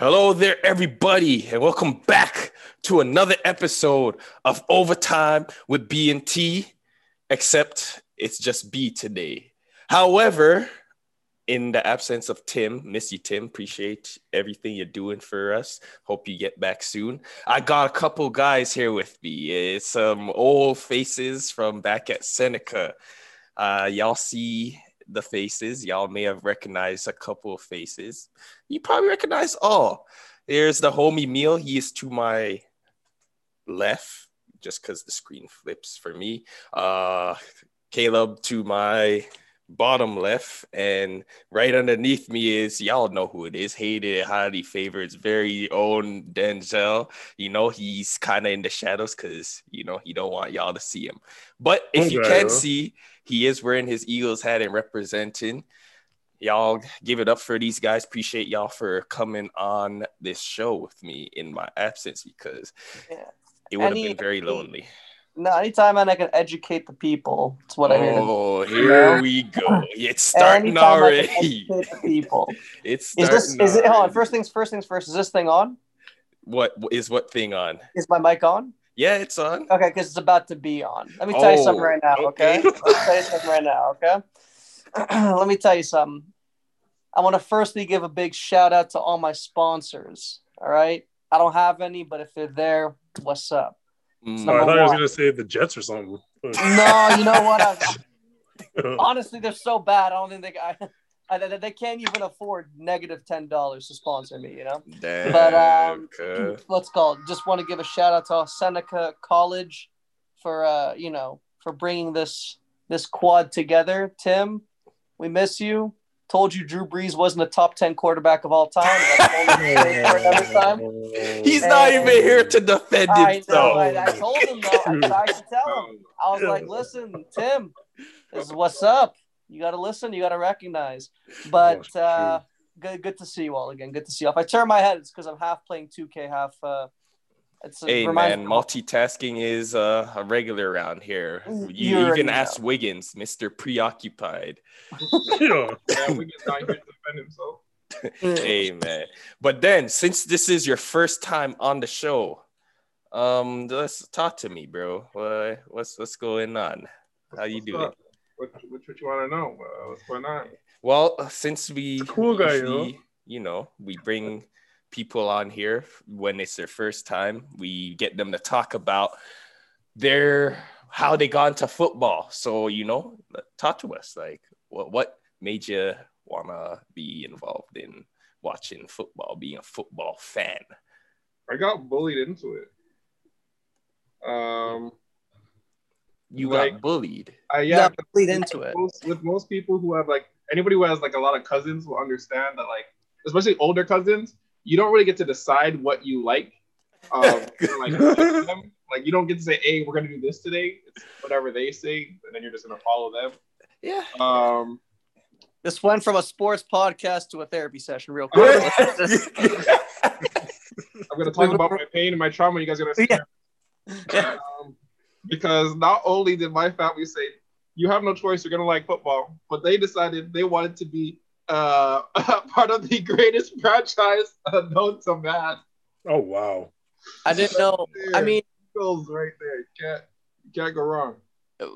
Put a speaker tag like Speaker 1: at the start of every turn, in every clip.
Speaker 1: Hello there, everybody, and welcome back to another episode of Overtime with B and T. Except it's just B today. However, in the absence of Tim, miss you, Tim. Appreciate everything you're doing for us. Hope you get back soon. I got a couple guys here with me. It's some old faces from back at Seneca. Uh, y'all see the faces. Y'all may have recognized a couple of faces. You probably recognize all. There's the homie meal. He is to my left, just because the screen flips for me. Uh, Caleb to my bottom left, and right underneath me is y'all know who it is. Hated, highly favored, very own Denzel. You know he's kind of in the shadows because you know he don't want y'all to see him. But if okay. you can see, he is wearing his Eagles hat and representing. Y'all give it up for these guys. Appreciate y'all for coming on this show with me in my absence because yeah. it would have been very lonely.
Speaker 2: No, anytime I can educate the people, it's what I mean.
Speaker 1: Oh, here you we go. It's starting already.
Speaker 2: people. it's starting is this is it hold on, first things first things first. Is this thing on?
Speaker 1: What is what thing on?
Speaker 2: Is my mic on?
Speaker 1: Yeah, it's on.
Speaker 2: Okay, because it's about to be on. Let me tell oh, you something right now, okay? okay? Let me tell you something right now, okay? Let me tell you something. I want to firstly give a big shout out to all my sponsors. All right. I don't have any, but if they're there, what's up?
Speaker 3: Mm. Oh, I thought one. I was gonna say the Jets or something.
Speaker 2: no, you know what? I, honestly, they're so bad. I don't think they. I, I, they can't even afford negative ten dollars to sponsor me. You know. Damn, but um, okay. let's call. Just want to give a shout out to Seneca College for uh, you know, for bringing this this quad together. Tim, we miss you told you Drew Brees wasn't a top 10 quarterback of all time.
Speaker 1: time. He's and not even here to defend I himself.
Speaker 2: Know, I, I, told him, though. I tried to tell him. I was like, listen, Tim, this is what's up. You got to listen. You got to recognize. But oh, uh, good, good to see you all again. Good to see you. If I turn my head, it's because I'm half playing 2K, half uh,
Speaker 1: it's hey man, multitasking is uh, a regular around here. Mm, you, you even ask Wiggins, Mister Preoccupied. yeah, Wiggins not here to defend himself. hey man, but then since this is your first time on the show, um, let's talk to me, bro. What, what's what's going on? How you doing? What,
Speaker 3: what, what you want to know? Uh, what's going on?
Speaker 1: Well, since we cool guy, usually, you know, we bring people on here when it's their first time. We get them to talk about their how they got into football. So you know, talk to us. Like, what what made you wanna be involved in watching football, being a football fan?
Speaker 3: I got bullied into it. Um,
Speaker 1: you like, got bullied.
Speaker 3: I yeah,
Speaker 2: bullied into it.
Speaker 3: Most, with most people who have like anybody who has like a lot of cousins will understand that like especially older cousins you don't really get to decide what you like. Um, like, like you don't get to say, "Hey, we're gonna do this today." It's whatever they say, and then you're just gonna follow them.
Speaker 1: Yeah.
Speaker 3: Um,
Speaker 2: this went from a sports podcast to a therapy session, real quick.
Speaker 3: I'm gonna talk about my pain and my trauma. You guys are gonna see. Yeah. Because not only did my family say you have no choice, you're gonna like football, but they decided they wanted to be uh, part of the greatest franchise known to man. Oh wow!
Speaker 2: I didn't know. I mean,
Speaker 3: goals right there. You can't you can't go wrong.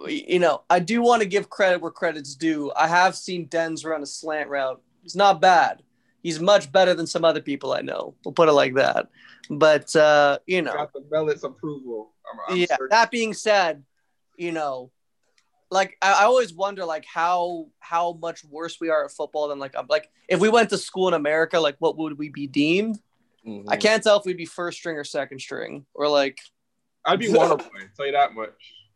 Speaker 2: You know, I do want to give credit where credit's due. I have seen Dens run a slant route. It's not bad. He's much better than some other people I know. We'll put it like that. But uh, you know,
Speaker 3: got the Mellett's approval.
Speaker 2: I'm, I'm yeah. Certain. That being said, you know, like I, I, always wonder like how how much worse we are at football than like I'm like if we went to school in America, like what would we be deemed? Mm-hmm. I can't tell if we'd be first string or second string or like.
Speaker 3: I'd be one play. Tell you that much.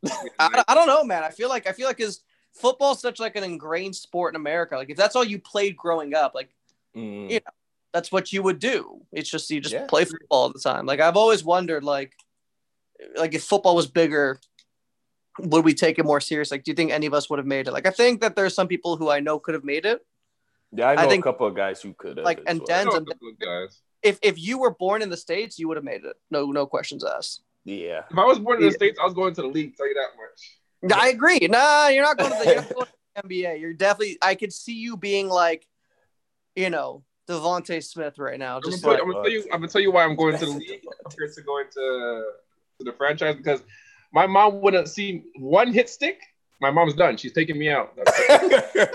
Speaker 2: I, I don't know, man. I feel like I feel like is football such like an ingrained sport in America. Like if that's all you played growing up, like mm. you know, that's what you would do. It's just you just yeah. play football all the time. Like I've always wondered, like like if football was bigger would we take it more serious? Like, do you think any of us would have made it? Like, I think that there's some people who I know could have made it.
Speaker 1: Yeah, I know I think, a couple of guys who could have.
Speaker 2: Like, and well. Denz, and guys. if if you were born in the states, you would have made it. No, no questions asked.
Speaker 1: Yeah.
Speaker 3: If I was born in the yeah. states, I was going to the league. Tell you that much.
Speaker 2: I agree. Nah, you're not going to the, you're not going to the NBA. You're definitely. I could see you being like, you know, DeVonta Smith right now.
Speaker 3: Just I'm, gonna like, tell you, I'm gonna tell you why I'm going to the league compared to going to to the franchise because my mom wouldn't see one hit stick. My mom's done. She's taking me out. You're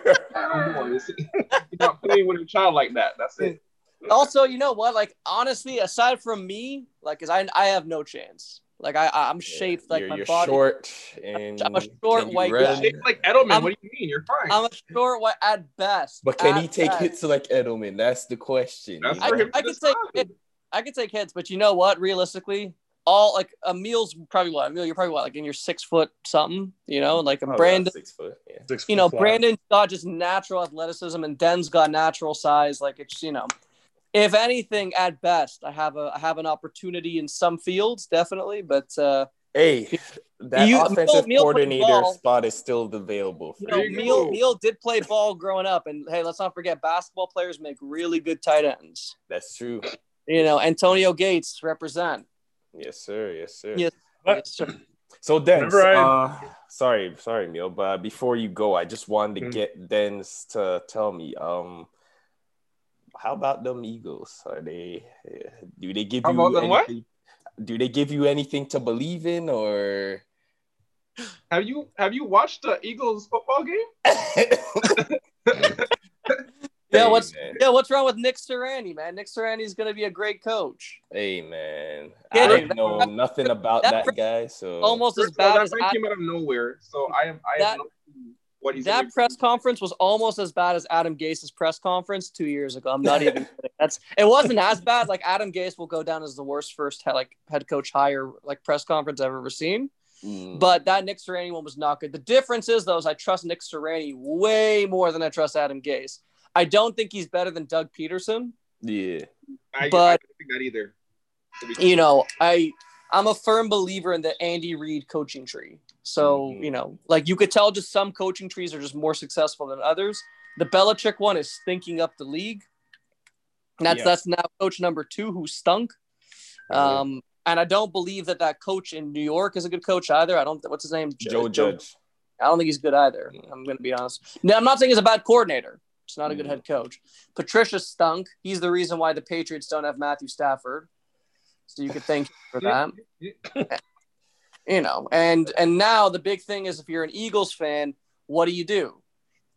Speaker 3: not playing with a child like that. That's it.
Speaker 2: Also, you know what? Like honestly, aside from me, like, cause I I have no chance. Like I I'm shaped like
Speaker 1: you're,
Speaker 2: my
Speaker 1: you're
Speaker 2: body.
Speaker 1: Short and
Speaker 2: I'm a short white guy.
Speaker 3: Shaped like Edelman. I'm, what do you mean? You're fine.
Speaker 2: I'm a short white at best.
Speaker 1: But can
Speaker 2: he
Speaker 1: take
Speaker 2: best.
Speaker 1: hits like Edelman? That's the question.
Speaker 3: That's
Speaker 2: I, I could take hits, I could take hits, but you know what? Realistically, all like Emil's probably what Emil, you're probably what like in your six foot something, you know, like a Brandon
Speaker 1: six foot, yeah.
Speaker 2: Six you know, flat. Brandon's got just natural athleticism and Den's got natural size. Like it's you know, if anything, at best, I have a I have an opportunity in some fields, definitely. But uh,
Speaker 1: hey, that you, offensive Neil, coordinator ball, spot is still available.
Speaker 2: you know, Neil, Neil did play ball growing up, and hey, let's not forget, basketball players make really good tight ends.
Speaker 1: That's true.
Speaker 2: You know, Antonio Gates represent.
Speaker 1: Yes, sir. Yes, sir.
Speaker 2: Yes, yes sir.
Speaker 1: So Denz, I... uh, sorry, sorry, Neil, but before you go, I just wanted to mm-hmm. get Denz to tell me, um, how about them Eagles? Are they? Do they give
Speaker 3: how
Speaker 1: you
Speaker 3: anything?
Speaker 1: What? Do they give you anything to believe in, or?
Speaker 3: Have you have you watched the Eagles football game?
Speaker 2: yeah, what's man. yeah, what's wrong with Nick Sirianni, man? Nick Sirianni's gonna be a great coach.
Speaker 1: Hey man, yeah, I don't know that, nothing about that, that guy, so
Speaker 2: almost as bad as
Speaker 3: that came out of nowhere. So I am I have no what he's
Speaker 2: that press conference was almost as bad as Adam Gase's press conference two years ago. I'm not even kidding. That's it wasn't as bad. Like Adam Gase will go down as the worst first head, like head coach hire like press conference I've ever seen. Mm. But that Nick Sirianni one was not good. The difference is though, is I trust Nick Sirianni way more than I trust Adam Gase. I don't think he's better than Doug Pederson.
Speaker 1: Yeah,
Speaker 3: I,
Speaker 2: but
Speaker 3: I don't think that either.
Speaker 2: You know, I I'm a firm believer in the Andy Reid coaching tree. So mm-hmm. you know, like you could tell, just some coaching trees are just more successful than others. The Belichick one is thinking up the league. that's yeah. that's now coach number two who stunk. Um, and I don't believe that that coach in New York is a good coach either. I don't. What's his name?
Speaker 1: Joe Judge.
Speaker 2: I don't think he's good either. I'm going to be honest. No, I'm not saying he's a bad coordinator. It's not a good mm. head coach. Patricia stunk. He's the reason why the Patriots don't have Matthew Stafford. So you could thank him for that. You know, and and now the big thing is if you're an Eagles fan, what do you do?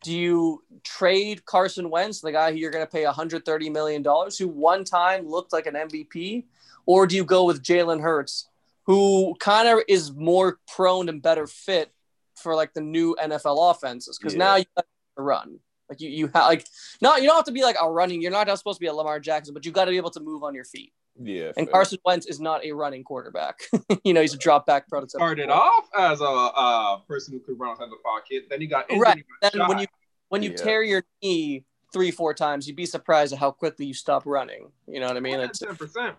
Speaker 2: Do you trade Carson Wentz, the guy who you're going to pay 130 million dollars, who one time looked like an MVP, or do you go with Jalen Hurts, who kind of is more prone and better fit for like the new NFL offenses? Because yeah. now you got to run. Like you, you have like not you don't have to be like a running. You're not supposed to be a Lamar Jackson, but you've got to be able to move on your feet.
Speaker 1: Yeah.
Speaker 2: And fair. Carson Wentz is not a running quarterback. you know, he's a drop back prototype.
Speaker 3: Started off as a uh, person who could run outside the pocket. Then he got injured,
Speaker 2: right. Got then shot. when you when you yeah. tear your knee three four times, you'd be surprised at how quickly you stop running. You know what I mean?
Speaker 3: It's ten percent.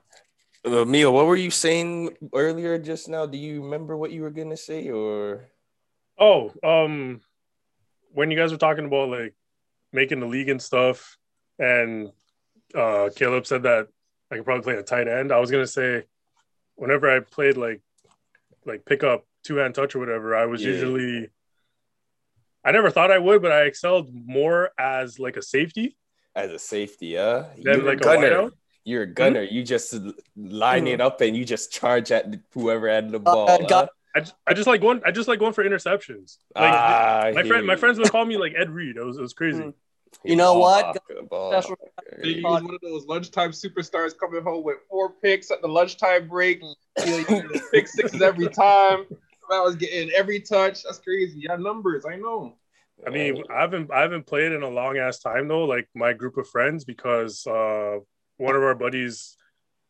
Speaker 1: Uh, Mia, what were you saying earlier just now? Do you remember what you were gonna say, or?
Speaker 4: Oh, um, when you guys were talking about like making the league and stuff, and uh, Caleb said that I could probably play a tight end. I was gonna say, whenever I played like like pick up two hand touch or whatever, I was yeah. usually. I never thought I would, but I excelled more as like a safety.
Speaker 1: As a safety, yeah. You're like a gunner. You're a gunner. Mm-hmm. You just line mm-hmm. it up and you just charge at whoever had the uh, ball. Uh, huh?
Speaker 4: I, just, I just like going. I just like going for interceptions. Like, ah, my friend, my friends would call me like Ed Reed. It was, it was crazy. Mm.
Speaker 2: You know what?
Speaker 3: Special. He's one of those lunchtime superstars coming home with four picks at the lunchtime break. You know, pick sixes every time. I was getting every touch. That's crazy. Yeah, numbers. I know.
Speaker 4: I mean, I haven't I haven't played in a long ass time though. Like my group of friends, because uh, one of our buddies,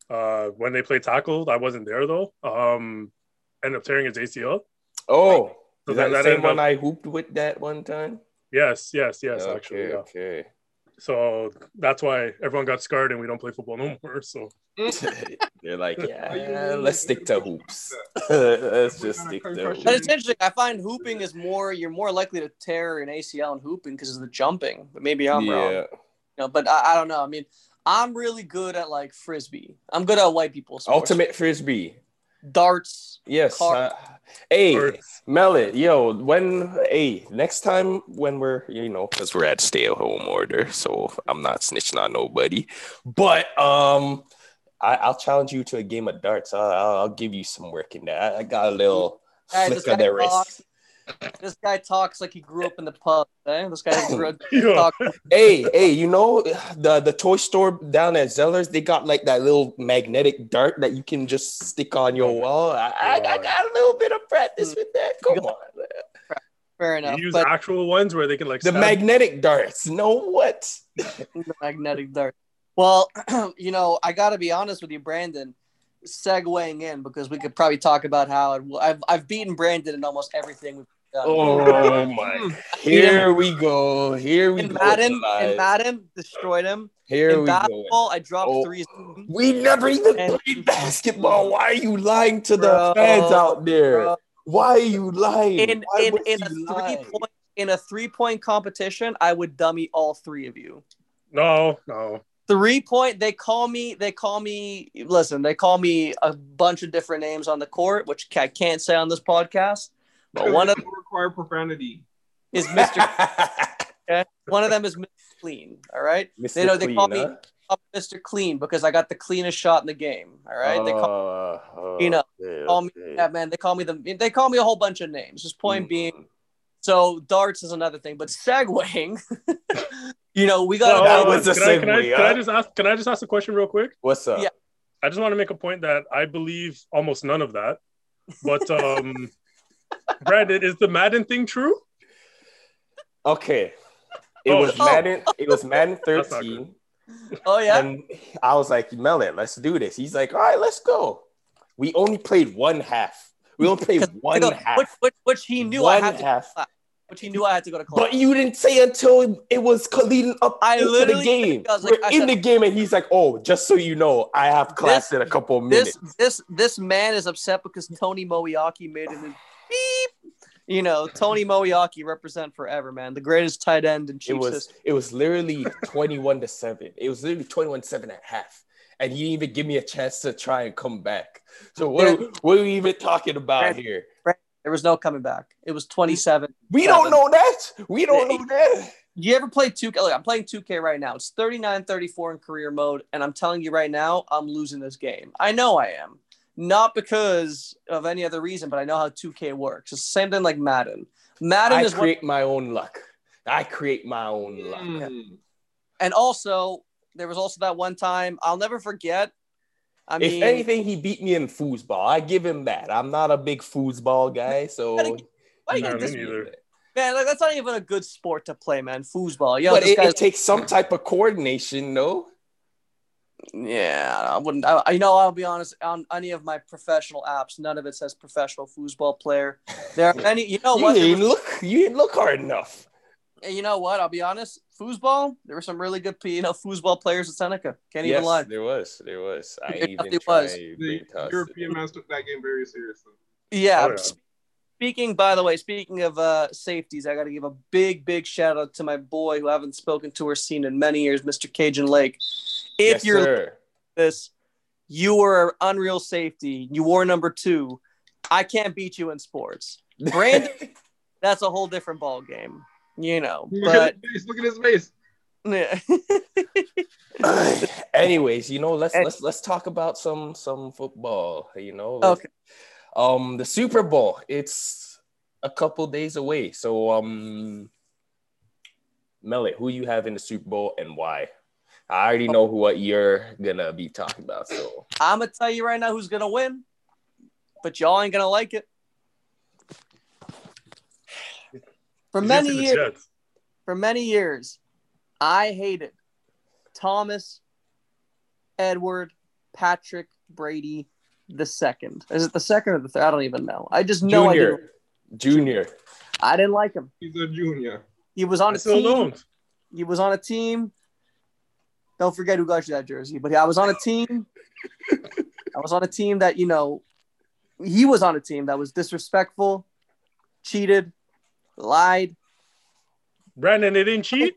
Speaker 4: uh, when they played tackle, I wasn't there though. Um, ended up tearing his ACL.
Speaker 1: Oh, so that, that same one up, I hooped with that one time.
Speaker 4: Yes, yes, yes.
Speaker 1: Okay,
Speaker 4: actually, yeah.
Speaker 1: okay.
Speaker 4: So that's why everyone got scarred and we don't play football no more. So
Speaker 1: they're like, yeah, let's stick to hoops. let's just stick to hoops.
Speaker 2: But it's interesting. I find hooping is more, you're more likely to tear an ACL in hooping because of the jumping. But maybe I'm yeah. wrong. You know, but I, I, don't know. I mean, I'm really good at like frisbee. I'm good at white people.
Speaker 1: Sports. Ultimate frisbee.
Speaker 2: darts.
Speaker 1: Yes. Uh, hey, Mellet, yo, when hey, next time when we're you know, because we're at stay at home order, so I'm not snitching on nobody. But um I, I'll challenge you to a game of darts. I'll, I'll, I'll, give you some work in that. I got a little hey, flick of the wrist.
Speaker 2: This guy talks like he grew up in the pub. Eh? This guy grew
Speaker 1: up. hey, hey, you know the the toy store down at Zeller's? They got like that little magnetic dart that you can just stick on your wall. I, I, I got a little bit of practice with that. Come on.
Speaker 2: Fair enough.
Speaker 4: You use but actual ones where they can like
Speaker 1: the magnetic darts. No what?
Speaker 2: the magnetic dart. Well, you know, I got to be honest with you, Brandon segueing in because we could probably talk about how it, I've I've beaten Brandon in almost everything we've
Speaker 1: Oh my! Hmm. Here we go. Here we
Speaker 2: in
Speaker 1: go.
Speaker 2: Madden, in Madden, destroyed him.
Speaker 1: Here
Speaker 2: in
Speaker 1: we
Speaker 2: basketball,
Speaker 1: go.
Speaker 2: I dropped oh, three.
Speaker 1: We never even and, played basketball. Why are you lying to bro, the fans out there? Bro. Why are you lying?
Speaker 2: In in, in a lie? three point in a three point competition, I would dummy all three of you.
Speaker 4: No, no.
Speaker 2: Three point. They call me. They call me. Listen, they call me a bunch of different names on the court, which I can't say on this podcast. But one of them
Speaker 3: require profanity.
Speaker 2: Is Mister. okay? One of them is Mr. Clean. All right. Mr. They know they call me Mr. Clean because I got the cleanest shot in the game. All right. they call uh, you know okay, call me okay. yeah man. They call me the they call me a whole bunch of names. Just point mm. being. So darts is another thing, but segueing, you know, we got.
Speaker 4: Well, that was a can, I, can, I, can I just ask? Can I just ask a question real quick?
Speaker 1: What's up?
Speaker 2: Yeah.
Speaker 4: I just want to make a point that I believe almost none of that, but um, Brandon, is the Madden thing true?
Speaker 1: Okay. It oh. was oh. Madden, it was Madden 13.
Speaker 2: Oh yeah.
Speaker 1: And I was like, Melon, let's do this. He's like, all right, let's go. We only played one half. We only played one half.
Speaker 2: Which, which, which, he knew one I had half. to which he knew I had to go to class.
Speaker 1: But you didn't say until it was leading up I into the game. Like, We're in said, the game, and he's like, "Oh, just so you know, I have class this, in a couple of minutes."
Speaker 2: This this this man is upset because Tony Moeaki made him beep you know, Tony Moeaki represent forever, man. The greatest tight end in Chiefs
Speaker 1: it was,
Speaker 2: history.
Speaker 1: It was literally 21 to 7. It was literally 21 7 at half. And he didn't even give me a chance to try and come back. So what, are, what are we even talking about here?
Speaker 2: There was no coming back. It was 27.
Speaker 1: We do don't know that. We don't know that.
Speaker 2: You ever play 2K? Look, I'm playing 2K right now. It's 39 34 in career mode. And I'm telling you right now, I'm losing this game. I know I am not because of any other reason, but I know how 2K works. It's the same thing like Madden. Madden
Speaker 1: I
Speaker 2: is
Speaker 1: create what, my own luck. I create my own luck.
Speaker 2: Mm. And also, there was also that one time I'll never forget. I
Speaker 1: mean, if anything, he beat me in foosball. I give him that. I'm not a big foosball guy, so why
Speaker 2: you no, Man, like, that's not even a good sport to play, man. Foosball. Yo,
Speaker 1: but it, it takes some type of coordination, no?
Speaker 2: Yeah, I wouldn't. I, you know, I'll be honest. On any of my professional apps, none of it says professional foosball player. There are many. You know what?
Speaker 1: You didn't look. You didn't look hard enough.
Speaker 2: And you know what? I'll be honest. Foosball. There were some really good, you know, foosball players at Seneca. Can't
Speaker 1: yes,
Speaker 2: even lie.
Speaker 1: There was. There was. I it even was. The
Speaker 3: European man took that game very seriously.
Speaker 2: Yeah. Oh, Yeah. Speaking, by the way, speaking of uh, safeties, I got to give a big, big shout out to my boy who I haven't spoken to or seen in many years, Mr. Cajun Lake. If yes, you're sir. this, you were unreal safety. You wore number two. I can't beat you in sports. Brandon, that's a whole different ball game, you know.
Speaker 3: Look but at his face. look at his face.
Speaker 2: Yeah.
Speaker 1: Anyways, you know, let's let's let's talk about some some football. You know,
Speaker 2: okay.
Speaker 1: Um, the Super Bowl. It's a couple days away. So, um, Melly, who you have in the Super Bowl and why? I already know who what you're gonna be talking about. So
Speaker 2: I'm gonna tell you right now who's gonna win, but y'all ain't gonna like it. For many years, for many years, I hated Thomas, Edward, Patrick, Brady, the second. Is it the second or the third? I don't even know. I just know
Speaker 1: junior.
Speaker 2: I didn't.
Speaker 1: Junior.
Speaker 2: I didn't like him.
Speaker 3: He's a junior.
Speaker 2: He was on I a team. Don't. He was on a team don't forget who got you that jersey. But I was on a team. I was on a team that, you know, he was on a team that was disrespectful, cheated, lied.
Speaker 4: Brandon, they didn't cheat?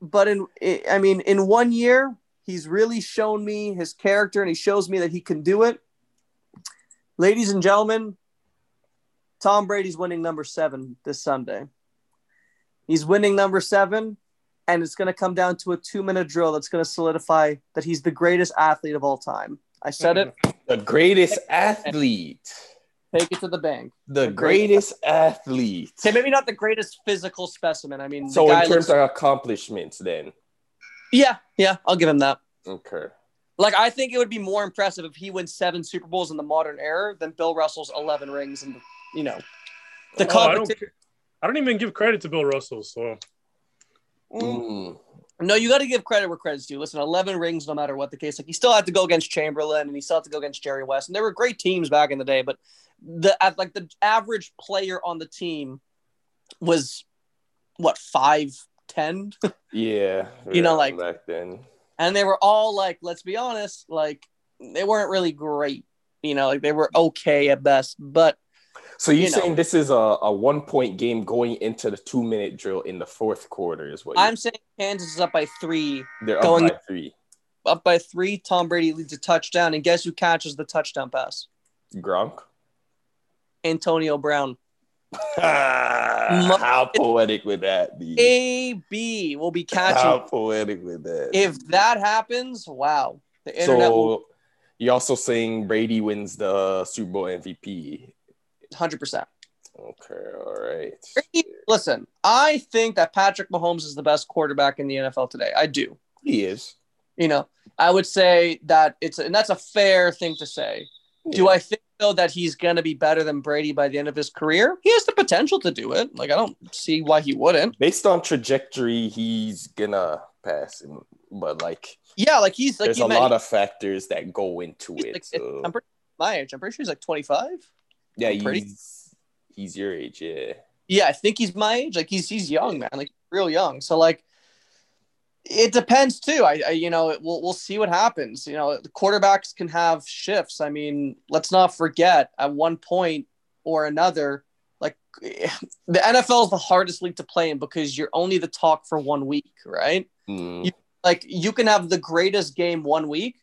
Speaker 2: But in, I mean, in one year, he's really shown me his character and he shows me that he can do it. Ladies and gentlemen, Tom Brady's winning number seven this Sunday. He's winning number seven, and it's going to come down to a two minute drill that's going to solidify that he's the greatest athlete of all time. I said it.
Speaker 1: The greatest athlete.
Speaker 2: Take it to the bank.
Speaker 1: The, the greatest, greatest athlete.
Speaker 2: Okay, maybe not the greatest physical specimen. I mean,
Speaker 1: so in terms looks... of accomplishments, then.
Speaker 2: Yeah, yeah, I'll give him that.
Speaker 1: Okay.
Speaker 2: Like I think it would be more impressive if he wins seven Super Bowls in the modern era than Bill Russell's eleven rings and you know
Speaker 4: the oh, competition. I don't, I don't even give credit to Bill Russell. So.
Speaker 2: Mm. No, you got to give credit where credit's due. Listen, 11 rings, no matter what the case. Like, he still had to go against Chamberlain and he still had to go against Jerry West. And there were great teams back in the day, but the like the average player on the team was what five ten.
Speaker 1: yeah,
Speaker 2: you know, like
Speaker 1: back then,
Speaker 2: and they were all like, let's be honest, like they weren't really great. You know, like they were okay at best, but.
Speaker 1: So you're you saying know, this is a, a one point game going into the two minute drill in the fourth quarter is what
Speaker 2: I'm saying Kansas is up by three.
Speaker 1: They're going, up by three.
Speaker 2: Up by three. Tom Brady leads a touchdown, and guess who catches the touchdown pass?
Speaker 1: Gronk.
Speaker 2: Antonio Brown.
Speaker 1: Ah, how poetic would that be?
Speaker 2: AB will be catching. How
Speaker 1: poetic would that?
Speaker 2: If that happens, wow.
Speaker 1: The internet so will... you're also saying Brady wins the Super Bowl MVP.
Speaker 2: Hundred percent.
Speaker 1: Okay, all right.
Speaker 2: Brady, listen, I think that Patrick Mahomes is the best quarterback in the NFL today. I do.
Speaker 1: He is.
Speaker 2: You know, I would say that it's and that's a fair thing to say. Yeah. Do I think though that he's going to be better than Brady by the end of his career? He has the potential to do it. Like I don't see why he wouldn't.
Speaker 1: Based on trajectory, he's gonna pass him. But like,
Speaker 2: yeah, like he's like
Speaker 1: there's a lot of factors that go into it.
Speaker 2: Like,
Speaker 1: so.
Speaker 2: I'm pretty my age. I'm pretty sure he's like 25.
Speaker 1: Yeah, he's pretty... he's your age. Yeah.
Speaker 2: Yeah, I think he's my age. Like he's he's young, man. Like real young. So like it depends too. I, I, you know, we'll we'll see what happens. You know, the quarterbacks can have shifts. I mean, let's not forget at one point or another, like the NFL is the hardest league to play in because you're only the talk for one week, right?
Speaker 1: Mm.
Speaker 2: You, like you can have the greatest game one week,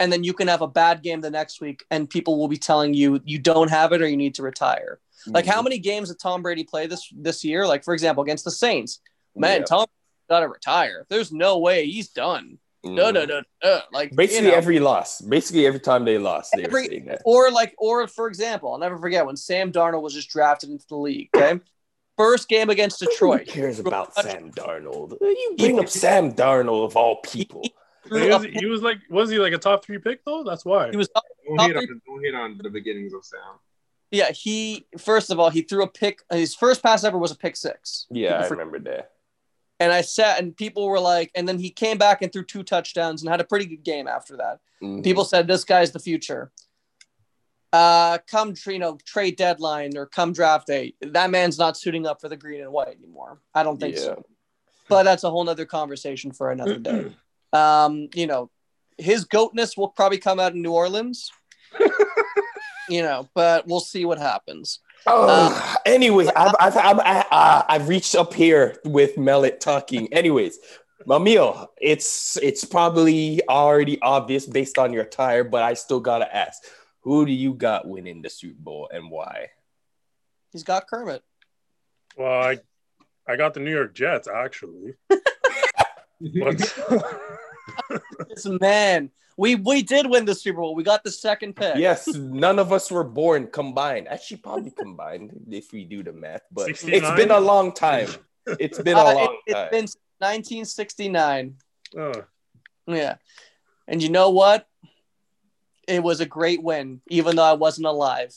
Speaker 2: and then you can have a bad game the next week, and people will be telling you you don't have it or you need to retire. Mm. Like how mm-hmm. many games did Tom Brady play this this year? Like for example, against the Saints, man, yeah. Tom gotta retire. There's no way he's done. No, no, no, no. Like
Speaker 1: basically you know, every loss, basically every time they lost, they every,
Speaker 2: or like, or for example, I'll never forget when Sam Darnold was just drafted into the league. Okay, first game against Detroit.
Speaker 1: Who cares about Sam Darnold? You bring up Sam Darnold of all people.
Speaker 4: He, he, was, he, was, like, was he like a top three pick though? That's why
Speaker 2: he was.
Speaker 3: Top, don't, top hit on, don't hit on the beginnings of Sam.
Speaker 2: Yeah, he first of all he threw a pick. His first pass ever was a pick six.
Speaker 1: Yeah, I remember that.
Speaker 2: And I sat and people were like, and then he came back and threw two touchdowns and had a pretty good game after that. Mm-hmm. People said this guy's the future. Uh, come you know trade deadline or come draft day, that man's not suiting up for the green and white anymore. I don't think yeah. so. But that's a whole nother conversation for another day. um, you know, his goatness will probably come out in New Orleans. you know, but we'll see what happens.
Speaker 1: Oh, uh, anyways, I've, I've, I've, I, have reached up here with Mellet talking. Anyways, Mamil, it's it's probably already obvious based on your attire, but I still gotta ask: Who do you got winning the Super Bowl and why?
Speaker 2: He's got Kermit.
Speaker 4: Well, I I got the New York Jets actually.
Speaker 2: this man, we we did win the Super Bowl. We got the second pick.
Speaker 1: Yes, none of us were born combined. Actually, probably combined if we do the math. But 69? it's been a long time. It's been a uh, long
Speaker 2: it,
Speaker 1: time.
Speaker 2: It's been 1969. Oh. Yeah, and you know what? It was a great win, even though I wasn't alive.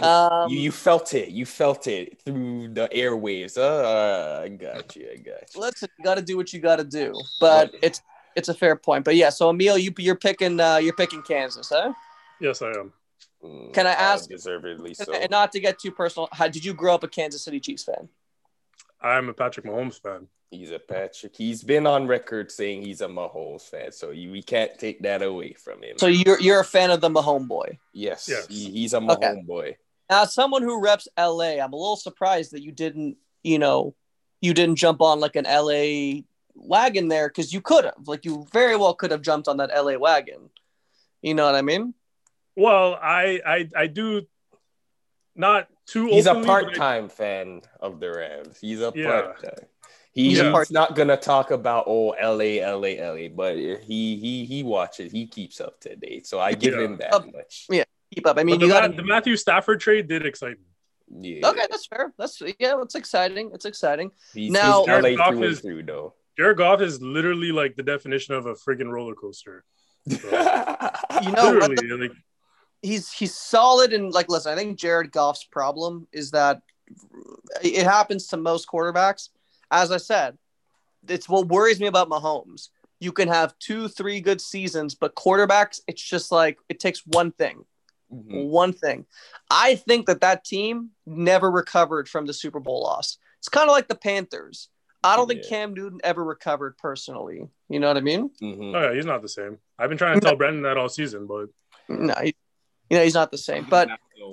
Speaker 1: Um, you, you felt it. You felt it through the airwaves. Uh, I got you. I got you.
Speaker 2: Listen, you got to do what you got to do, but it's it's a fair point. But yeah, so Emil, you you're picking uh, you're picking Kansas, huh?
Speaker 4: Yes, I am.
Speaker 2: Mm, Can I ask?
Speaker 1: Deservedly so.
Speaker 2: And not to get too personal, how did you grow up a Kansas City Chiefs fan?
Speaker 4: I'm a Patrick Mahomes fan.
Speaker 1: He's a Patrick. He's been on record saying he's a Mahomes fan, so you, we can't take that away from him.
Speaker 2: So you're you're a fan of the Mahomes boy.
Speaker 1: Yes, yes. He, he's a Mahomes okay. boy.
Speaker 2: Now, someone who reps LA, I'm a little surprised that you didn't, you know, you didn't jump on like an LA wagon there because you could have, like, you very well could have jumped on that LA wagon. You know what I mean?
Speaker 4: Well, I I I do not too.
Speaker 1: He's openly, a part-time I, fan of the Rams. He's a yeah. part-time. He's yeah. not gonna talk about oh LA, LA, LA, but he he he watches, he keeps up to date. So I give yeah. him that
Speaker 2: up,
Speaker 1: much.
Speaker 2: Yeah, keep up. I mean,
Speaker 4: you
Speaker 2: got
Speaker 4: the Matthew Stafford trade did excite
Speaker 2: me. Yeah. Okay, that's fair. That's yeah, it's exciting. It's exciting. He's, now,
Speaker 4: L.A. Goff is, through, though. Jared Goff is literally like the definition of a friggin' roller coaster. So,
Speaker 2: you know, the, like, he's he's solid and like listen. I think Jared Goff's problem is that it happens to most quarterbacks as I said, it's what worries me about Mahomes. You can have two, three good seasons, but quarterbacks, it's just like it takes one thing. Mm-hmm. One thing. I think that that team never recovered from the Super Bowl loss. It's kind of like the Panthers. I don't yeah. think Cam Newton ever recovered personally. You know what I mean?
Speaker 4: Mm-hmm. Oh yeah, he's not the same. I've been trying to tell Brendan that all season, but
Speaker 2: no, he, you know he's not the same. But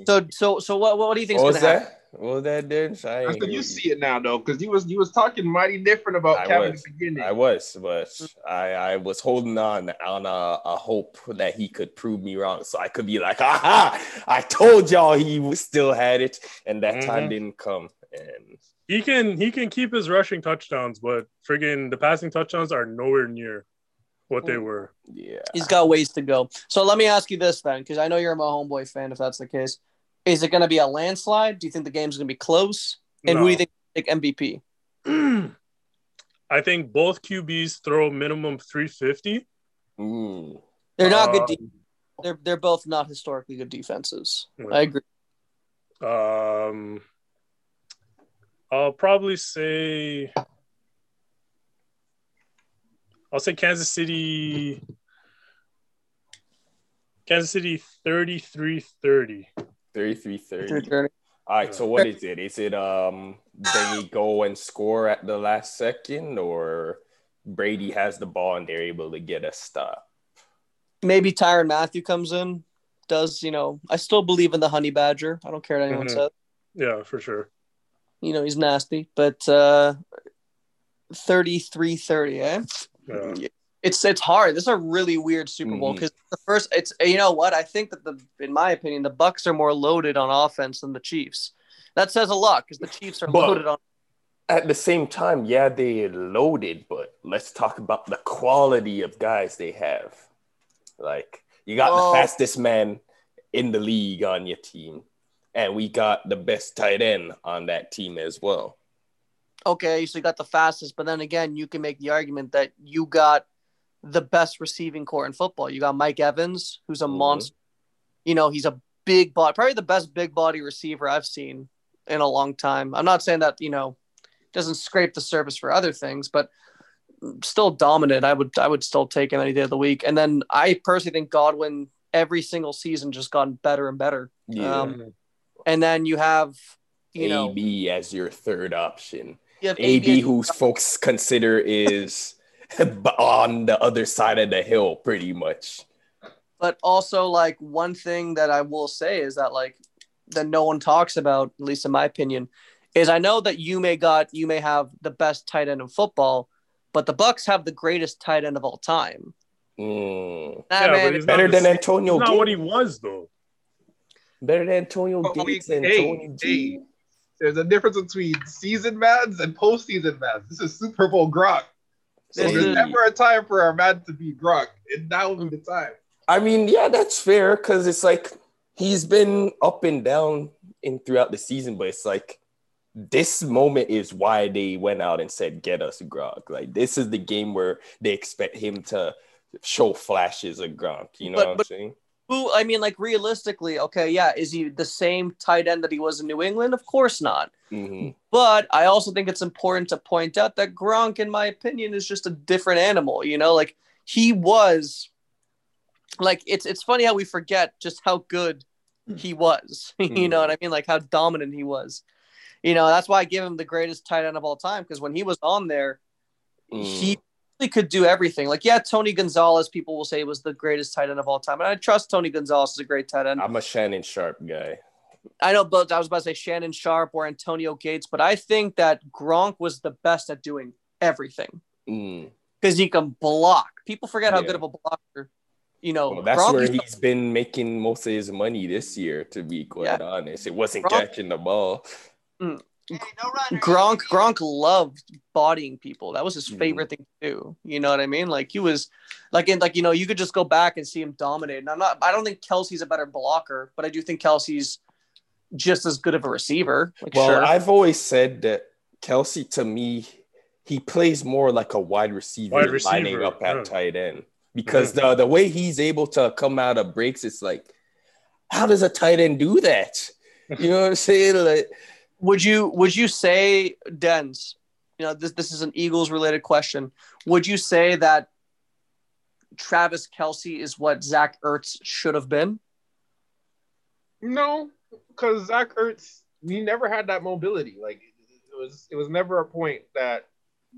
Speaker 2: so so so what what do you think is going to happen?
Speaker 1: Well, that did. I,
Speaker 3: I you see it now though, because you was you was talking mighty different about Kevin
Speaker 1: in the beginning. I was, but I I was holding on on a, a, hope that he could prove me wrong, so I could be like, aha! I told y'all he still had it, and that mm-hmm. time didn't come. And
Speaker 4: he can he can keep his rushing touchdowns, but friggin' the passing touchdowns are nowhere near what they were.
Speaker 1: Yeah,
Speaker 2: he's got ways to go. So let me ask you this then, because I know you're a homeboy fan. If that's the case is it going to be a landslide? Do you think the game's going to be close? And no. who do you think take MVP?
Speaker 4: I think both QBs throw minimum 350.
Speaker 1: Ooh.
Speaker 2: They're not um, good. De- they're they're both not historically good defenses. Yeah. I agree.
Speaker 4: Um, I'll probably say I'll say Kansas City. Kansas City 33 30.
Speaker 1: 33 30. All right, so what is it? Is it um they go and score at the last second or Brady has the ball and they're able to get a stop?
Speaker 2: Maybe Tyrann Mathieu comes in, does, you know, I still believe in the honey badger. I don't care what anyone mm-hmm. says.
Speaker 4: Yeah, for sure.
Speaker 2: You know, he's nasty, but uh 33 30, eh? Yeah it's it's hard. This is a really weird Super Bowl because mm-hmm. the first it's you know what I think that the in my opinion the Bucs are more loaded on offense than the Chiefs. That says a lot because the Chiefs are but loaded on.
Speaker 1: At the same time, yeah, they loaded, but let's talk about the quality of guys they have. Like you got oh. the fastest man in the league on your team, and we got the best tight end on that team as well.
Speaker 2: Okay, so you got the fastest, but then again, you can make the argument that you got the best receiving corps in football. You got Mike Evans, who's a mm-hmm. monster. You know, he's a big body, probably the best big body receiver I've seen in a long time. I'm not saying that, you know, doesn't scrape the surface for other things, but still dominant. I would I would still take him any day of the week. And then I personally think Godwin every single season just gotten better and better. Yeah. Um, and then you have you know
Speaker 1: AB as your third option. You AB, whose folks consider is on the other side of the hill, pretty much.
Speaker 2: But also, like one thing that I will say is that like that no one talks about, at least in my opinion, is I know that you may got you may have the best tight end in football, but the Bucs have the greatest tight end of all time.
Speaker 1: Mm. Nah, yeah, man, better than Antonio.
Speaker 4: Not what he was though.
Speaker 1: Better than Antonio oh, Gates and hey, Tony
Speaker 3: G. Hey, there's a difference between season mads and postseason mads. This is Super Bowl Gronk. So there's never a time for our man to be Gronk, and now would be the time.
Speaker 1: I mean, yeah, that's fair because it's like he's been up and down in throughout the season, but it's like this moment is why they went out and said, "Get us Gronk." Like this is the game where they expect him to show flashes of Gronk. You know but, what I'm but, saying?
Speaker 2: Who I mean, like realistically, okay, yeah, is he the same tight end that he was in New England? Of course not.
Speaker 1: Mm-hmm.
Speaker 2: But I also think it's important to point out that Gronk, in my opinion, is just a different animal. You know, like he was, like it's it's funny how we forget just how good he was. Mm-hmm. you know what I mean? Like how dominant he was. You know, that's why I give him the greatest tight end of all time because when he was on there, mm. he could do everything. Like, yeah, Tony Gonzalez, people will say was the greatest tight end of all time. And I trust Tony Gonzalez is a great tight end.
Speaker 1: I'm a Shannon Sharpe guy.
Speaker 2: I know, but I was about to say Shannon Sharpe or Antonio Gates, but I think that Gronk was the best at doing everything
Speaker 1: because
Speaker 2: mm. he can block. People forget how yeah. good of a blocker You know,
Speaker 1: well, that's Gronk where he's been making most of his money this year. To be quite yeah. honest, it wasn't Gronk, catching the ball.
Speaker 2: Mm, Gronk Gronk loved bodying people. That was his mm-hmm. favorite mm. thing to do. You know what I mean? Like he was like in like you know, you could just go back and see him dominate. And I'm not I don't think Kelce's a better blocker, but I do think Kelce's just as good of a receiver.
Speaker 1: Like, well, sure. I've always said that Kelce to me, he plays more like a wide receiver, wide receiver. lining up at yeah. tight end. Because yeah. the the way he's able to come out of breaks, it's like, how does a tight end do that? You know what I'm saying? Like
Speaker 2: would you would you say Dens? You know, this this is an Eagles related question. Would you say that Travis Kelce is what Zach Ertz should have been?
Speaker 3: No, because Zach Ertz he never had that mobility. Like it was it was never a point that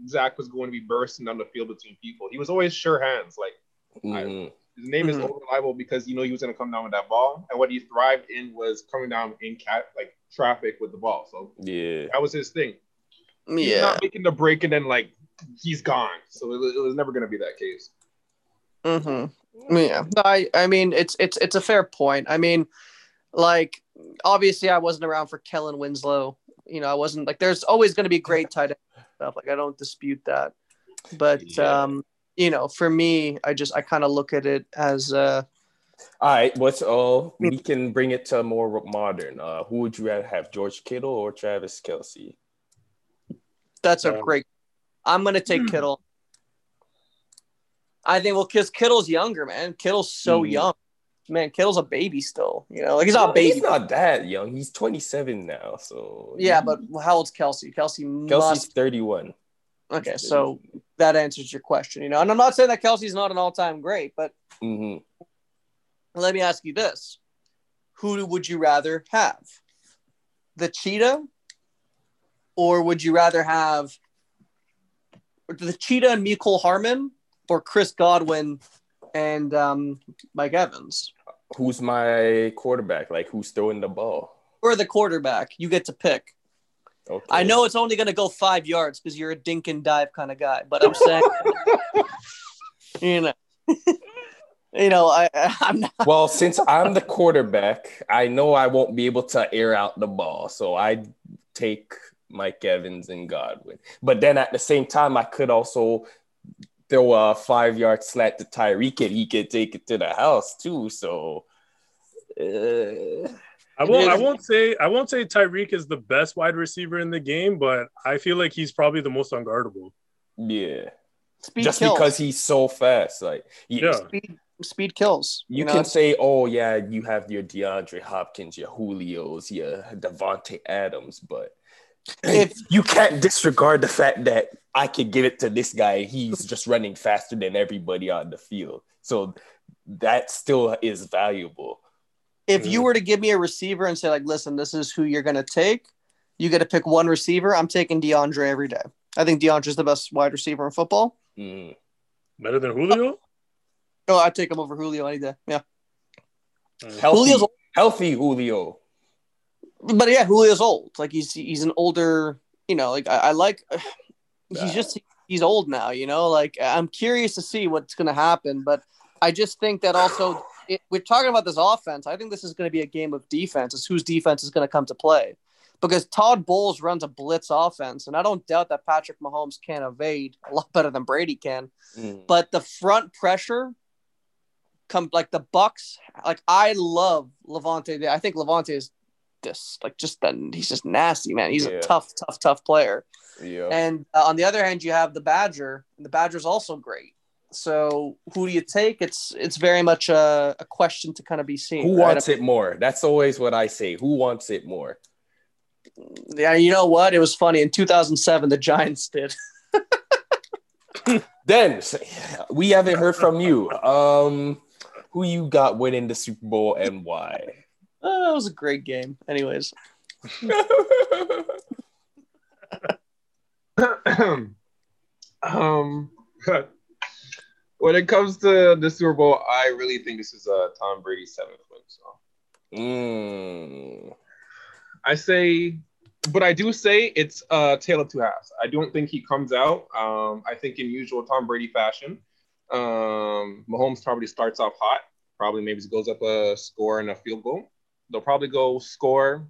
Speaker 3: Zach was going to be bursting down the field between people. He was always sure hands. Like mm. I, his name mm-hmm. is unreliable because you know he was going to come down with that ball, and what he thrived in was coming down in cat like traffic with the ball. So
Speaker 1: yeah,
Speaker 3: that was his thing. He's yeah, not making the break and then like he's gone. So it was, it was never going to be that case.
Speaker 2: Mm-hmm. Yeah, I I mean it's it's it's a fair point. I mean, like obviously I wasn't around for Kellen Winslow. You know, I wasn't like there's always going to be great tight end stuff. Like I don't dispute that, but yeah. um, you know, for me, I just I kind of look at it as uh
Speaker 1: all right, what's all we can bring it to more modern. Uh, who would you rather have, George Kittle or Travis Kelce?
Speaker 2: That's a um, great. I'm gonna take hmm. Kittle. I think well, because Kittle's younger, man. Kittle's so mm. young. Man, Kittle's a baby still. You know, like he's not a baby.
Speaker 1: He's not that young. He's 27 now. So
Speaker 2: yeah, but how old's Kelce? Kelsey
Speaker 1: Kelce's must... 31.
Speaker 2: Okay, so that answers your question. You know, and I'm not saying that Kelce's not an all-time great, but
Speaker 1: mm-hmm.
Speaker 2: Let me ask you this Who would you rather have? The cheetah? Or would you rather have the cheetah and Mecole Hardman, or Chris Godwin and um, Mike Evans?
Speaker 1: Who's my quarterback? Like, who's throwing the ball?
Speaker 2: Or the quarterback? You get to pick. Okay. I know it's only going to go five yards because you're a dink and dive kind of guy, but I'm saying, you know. you know, I, I'm not.
Speaker 1: Well, since I'm the quarterback, I know I won't be able to air out the ball, so I take Mike Evans and Godwin. But then at the same time, I could also throw a five yard slat to Tyreek and he could take it to the house too. So. Uh,
Speaker 4: I won't. I won't say. I won't say Tyreek is the best wide receiver in the game, but I feel like he's probably the most unguardable.
Speaker 1: Yeah, Speed just kills. because he's so fast. Like,
Speaker 2: yeah, Speed, speed kills.
Speaker 1: You, you know? can say, oh yeah, you have your DeAndre Hopkins, your Julio's, your Davante Adams, but if you can't disregard the fact that I could give it to this guy, he's just running faster than everybody on the field. So that still is valuable.
Speaker 2: If you mm. were to give me a receiver and say, like, listen, this is who you're gonna take, you got to pick one receiver. I'm taking DeAndre every day. I think DeAndre's the best wide receiver in football.
Speaker 1: Mm.
Speaker 4: Better than Julio?
Speaker 2: Oh, I'd take him over Julio any day. Yeah.
Speaker 1: Healthy, Julio's healthy Julio.
Speaker 2: But yeah, Julio's old. Like he's he's an older, you know, like I, I like he's just he's old now, you know. Like I'm curious to see what's gonna happen, but I just think that also it, we're talking about this offense. I think this is going to be a game of defense. It's whose defense is going to come to play because Todd Bowles runs a blitz offense, and I don't doubt that Patrick Mahomes can evade a lot better than Brady can. Mm. But the front pressure come like the Bucs. Like I love Lavonte. I think Lavonte is this like just then he's just nasty, man. He's yeah. a tough, tough, tough player.
Speaker 1: Yeah.
Speaker 2: And uh, on the other hand, you have the Badger, and the Badger's also great. So who do you take? It's it's very much a, a question to kind of be seen.
Speaker 1: Who right? wants it more? That's always what I say. Who wants it more?
Speaker 2: Yeah, you know what? It was funny in 2007. The Giants did.
Speaker 1: then we haven't heard from you. Um, who you got winning the Super Bowl and why?
Speaker 2: Uh, that was a great game. Anyways.
Speaker 3: um, when it comes to the Super Bowl, I really think this is a uh, Tom Brady's seventh win. So,
Speaker 1: mm.
Speaker 3: I say, but I do say it's a tale of two halves. I don't think he comes out. Um, I think in usual Tom Brady fashion, Um, Mahomes probably starts off hot. Probably maybe goes up a score and a field goal. They'll probably go score,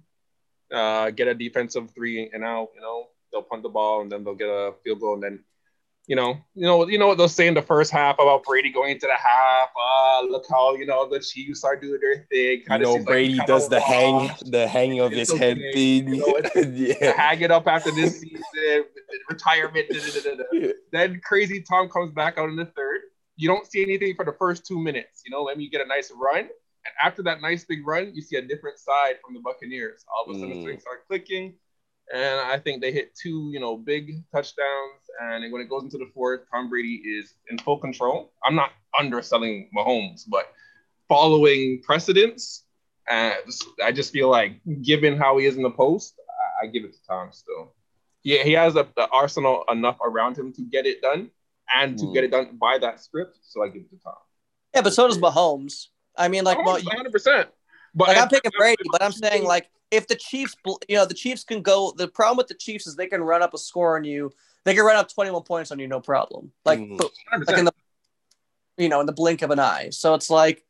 Speaker 3: uh, get a defensive three and out. You know, they'll punt the ball and then they'll get a field goal and then you know, you know, you know what they'll say in the first half about Brady going into the half. Ah, uh, look how you know the Chiefs are doing their thing.
Speaker 1: Kind you know, Brady like does the hang, the hanging of his head thing. You know,
Speaker 3: yeah. hang it up after this season, retirement. Da, da, da, then crazy Tom comes back out in the third. You don't see anything for the first two minutes. You know, let me get a nice run, and after that nice big run, you see a different side from the Buccaneers. All of a sudden, mm. things start clicking and I think they hit two, you know, big touchdowns. And when it goes into the fourth, Tom Brady is in full control. I'm not underselling Mahomes, but following precedents, uh, I just feel like, given how he is in the post, I, I give it to Tom still. Yeah, he has a, the arsenal enough around him to get it done and to mm. get it done by that script. So I give it to Tom.
Speaker 2: Yeah, but so does Mahomes. I mean, like,
Speaker 3: Mahomes, 100%.
Speaker 2: But like I'm picking Brady, but I'm saying like if the Chiefs, you know, the Chiefs can go. The problem with the Chiefs is they can run up a score on you. They can run up 21 points on you, no problem. Like, mm like in the, you know, in the blink of an eye. So it's like,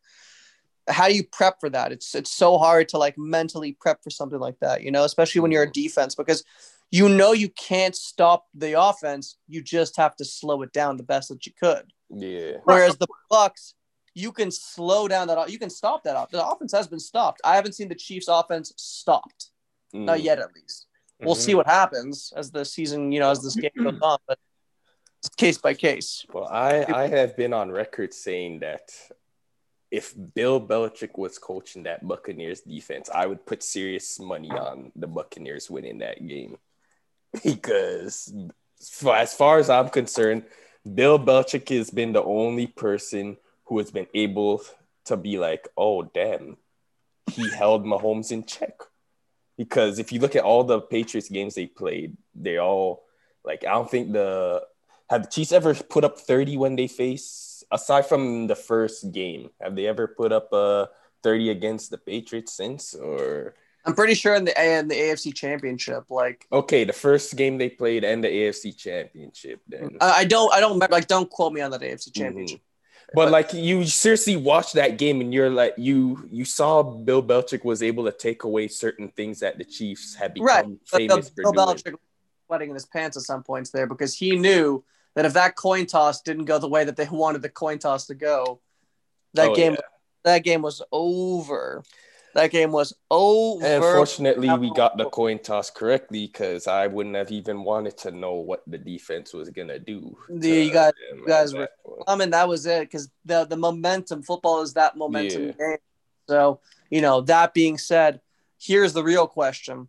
Speaker 2: how do you prep for that? It's it's so hard to like mentally prep for something like that, you know, especially when you're a defense because you know you can't stop the offense. You just have to slow it down the best that you could.
Speaker 1: Yeah.
Speaker 2: Whereas the Bucs, you can slow down that. You can stop that. Off. The offense has been stopped. I haven't seen the Chiefs' offense stopped, mm. not yet, at least. Mm-hmm. We'll see what happens as the season, you know, as this game goes on. But it's case by case.
Speaker 1: Well, I I have been on record saying that if Bill Belichick was coaching that Buccaneers defense, I would put serious money on the Buccaneers winning that game because, as far as I'm concerned, Bill Belichick has been the only person who has been able to be like, oh damn, he held Mahomes in check. Because if you look at all the Patriots games they played, they all like I don't think the have the Chiefs ever put up 30 when they face aside from the first game, have they ever put up a uh, 30 against the Patriots since or
Speaker 2: I'm pretty sure in the in the AFC Championship, like
Speaker 1: okay, the first game they played and the AFC Championship. Then
Speaker 2: I don't I don't remember. Like, don't quote me on that AFC. Championship. Mm-hmm.
Speaker 1: But, like you seriously watched that game and you're like you you saw Bill Belichick was able to take away certain things that the Chiefs had become right. famous Bill, for Bill doing. Belichick
Speaker 2: sweating in his pants at some points there because he knew that if that coin toss didn't go the way that they wanted the coin toss to go, that oh, game yeah. that game was over. That game was over.
Speaker 1: And fortunately, we got the coin toss correctly because I wouldn't have even wanted to know what the defense was gonna do.
Speaker 2: You guys, you guys were. I mean, that was it because the the momentum. Football is that momentum yeah. game. So you know. That being said, here's the real question: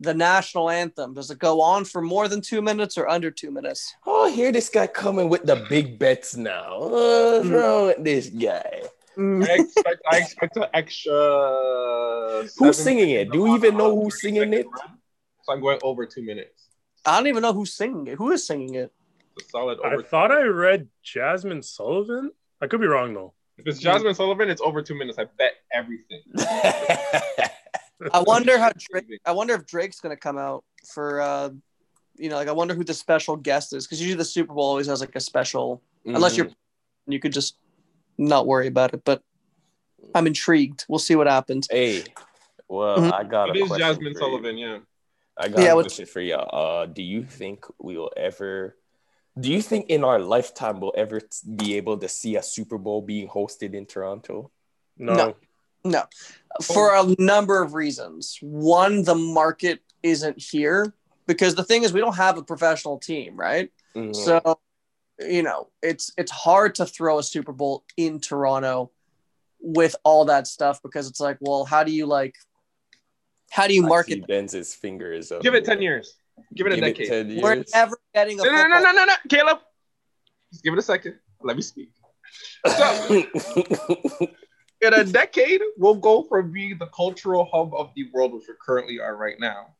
Speaker 2: the national anthem does it go on for more than two minutes or under two minutes?
Speaker 1: Oh, here this guy coming with the big bets now. What's mm. wrong with this guy?
Speaker 3: Mm. I expect I expect an extra.
Speaker 1: Who's singing it? Do we even know who's singing it?
Speaker 3: So I'm going over two minutes.
Speaker 2: I don't even know who's singing it. Who is singing it?
Speaker 3: solid.
Speaker 4: I thought I read Jazmine Sullivan. I could be wrong though.
Speaker 3: If it's Jazmine Sullivan, it's over two minutes. I bet everything.
Speaker 2: I wonder how Drake. I wonder if Drake's gonna come out for. uh you know, like I wonder who the special guest is because usually the Super Bowl always has like a special, mm-hmm. unless you're, you could just not worry about it. But I'm intrigued. We'll see what happens.
Speaker 1: Hey, well, mm-hmm. I got
Speaker 3: it a is Jazmine Sullivan, yeah.
Speaker 1: I got yeah, a question for y'all. Uh, do you think we will ever? Do you think in our lifetime we'll ever be able to see a Super Bowl being hosted in Toronto?
Speaker 2: No. No. no. For a number of reasons. One, the market isn't here because the thing is we don't have a professional team, right? Mm-hmm. So you know, it's it's hard to throw a Super Bowl in Toronto with all that stuff because it's like, well, how do you like how do you market? He
Speaker 1: bends his fingers.
Speaker 3: Give it ten years. Give it a give decade.
Speaker 2: It We're never getting a.
Speaker 3: No, no, no, no, no, no, Caleb. Just give it a second. Let me speak. So, in a decade, we'll go from being the cultural hub of the world, which we currently are right now,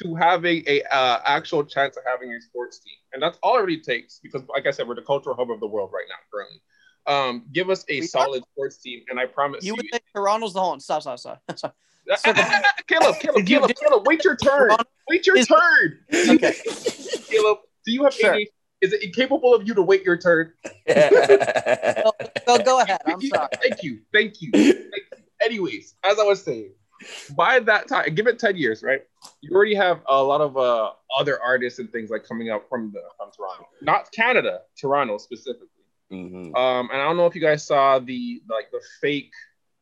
Speaker 3: to having a uh, actual chance of having a sports team, and that's all it really takes. Because, like I said, we're the cultural hub of the world right now, currently. Um, give us a we solid sports team, and I promise
Speaker 2: you. You would think Toronto's the home. Stop, stop, stop. stop.
Speaker 3: Caleb, Caleb, Caleb, Caleb, wait your turn. Wait your turn.
Speaker 2: Okay.
Speaker 3: Caleb, do you have sure. any Is it incapable of you to wait your turn?
Speaker 2: so, so go ahead. I'm sorry.
Speaker 3: Thank you. Thank you. Thank you. Anyways, as I was saying, by that time, give it 10 years, right? You already have a lot of uh, other artists and things like coming up from the from Toronto, not Canada, Toronto specifically. Mm-hmm. Um, and I don't know if you guys saw the like the fake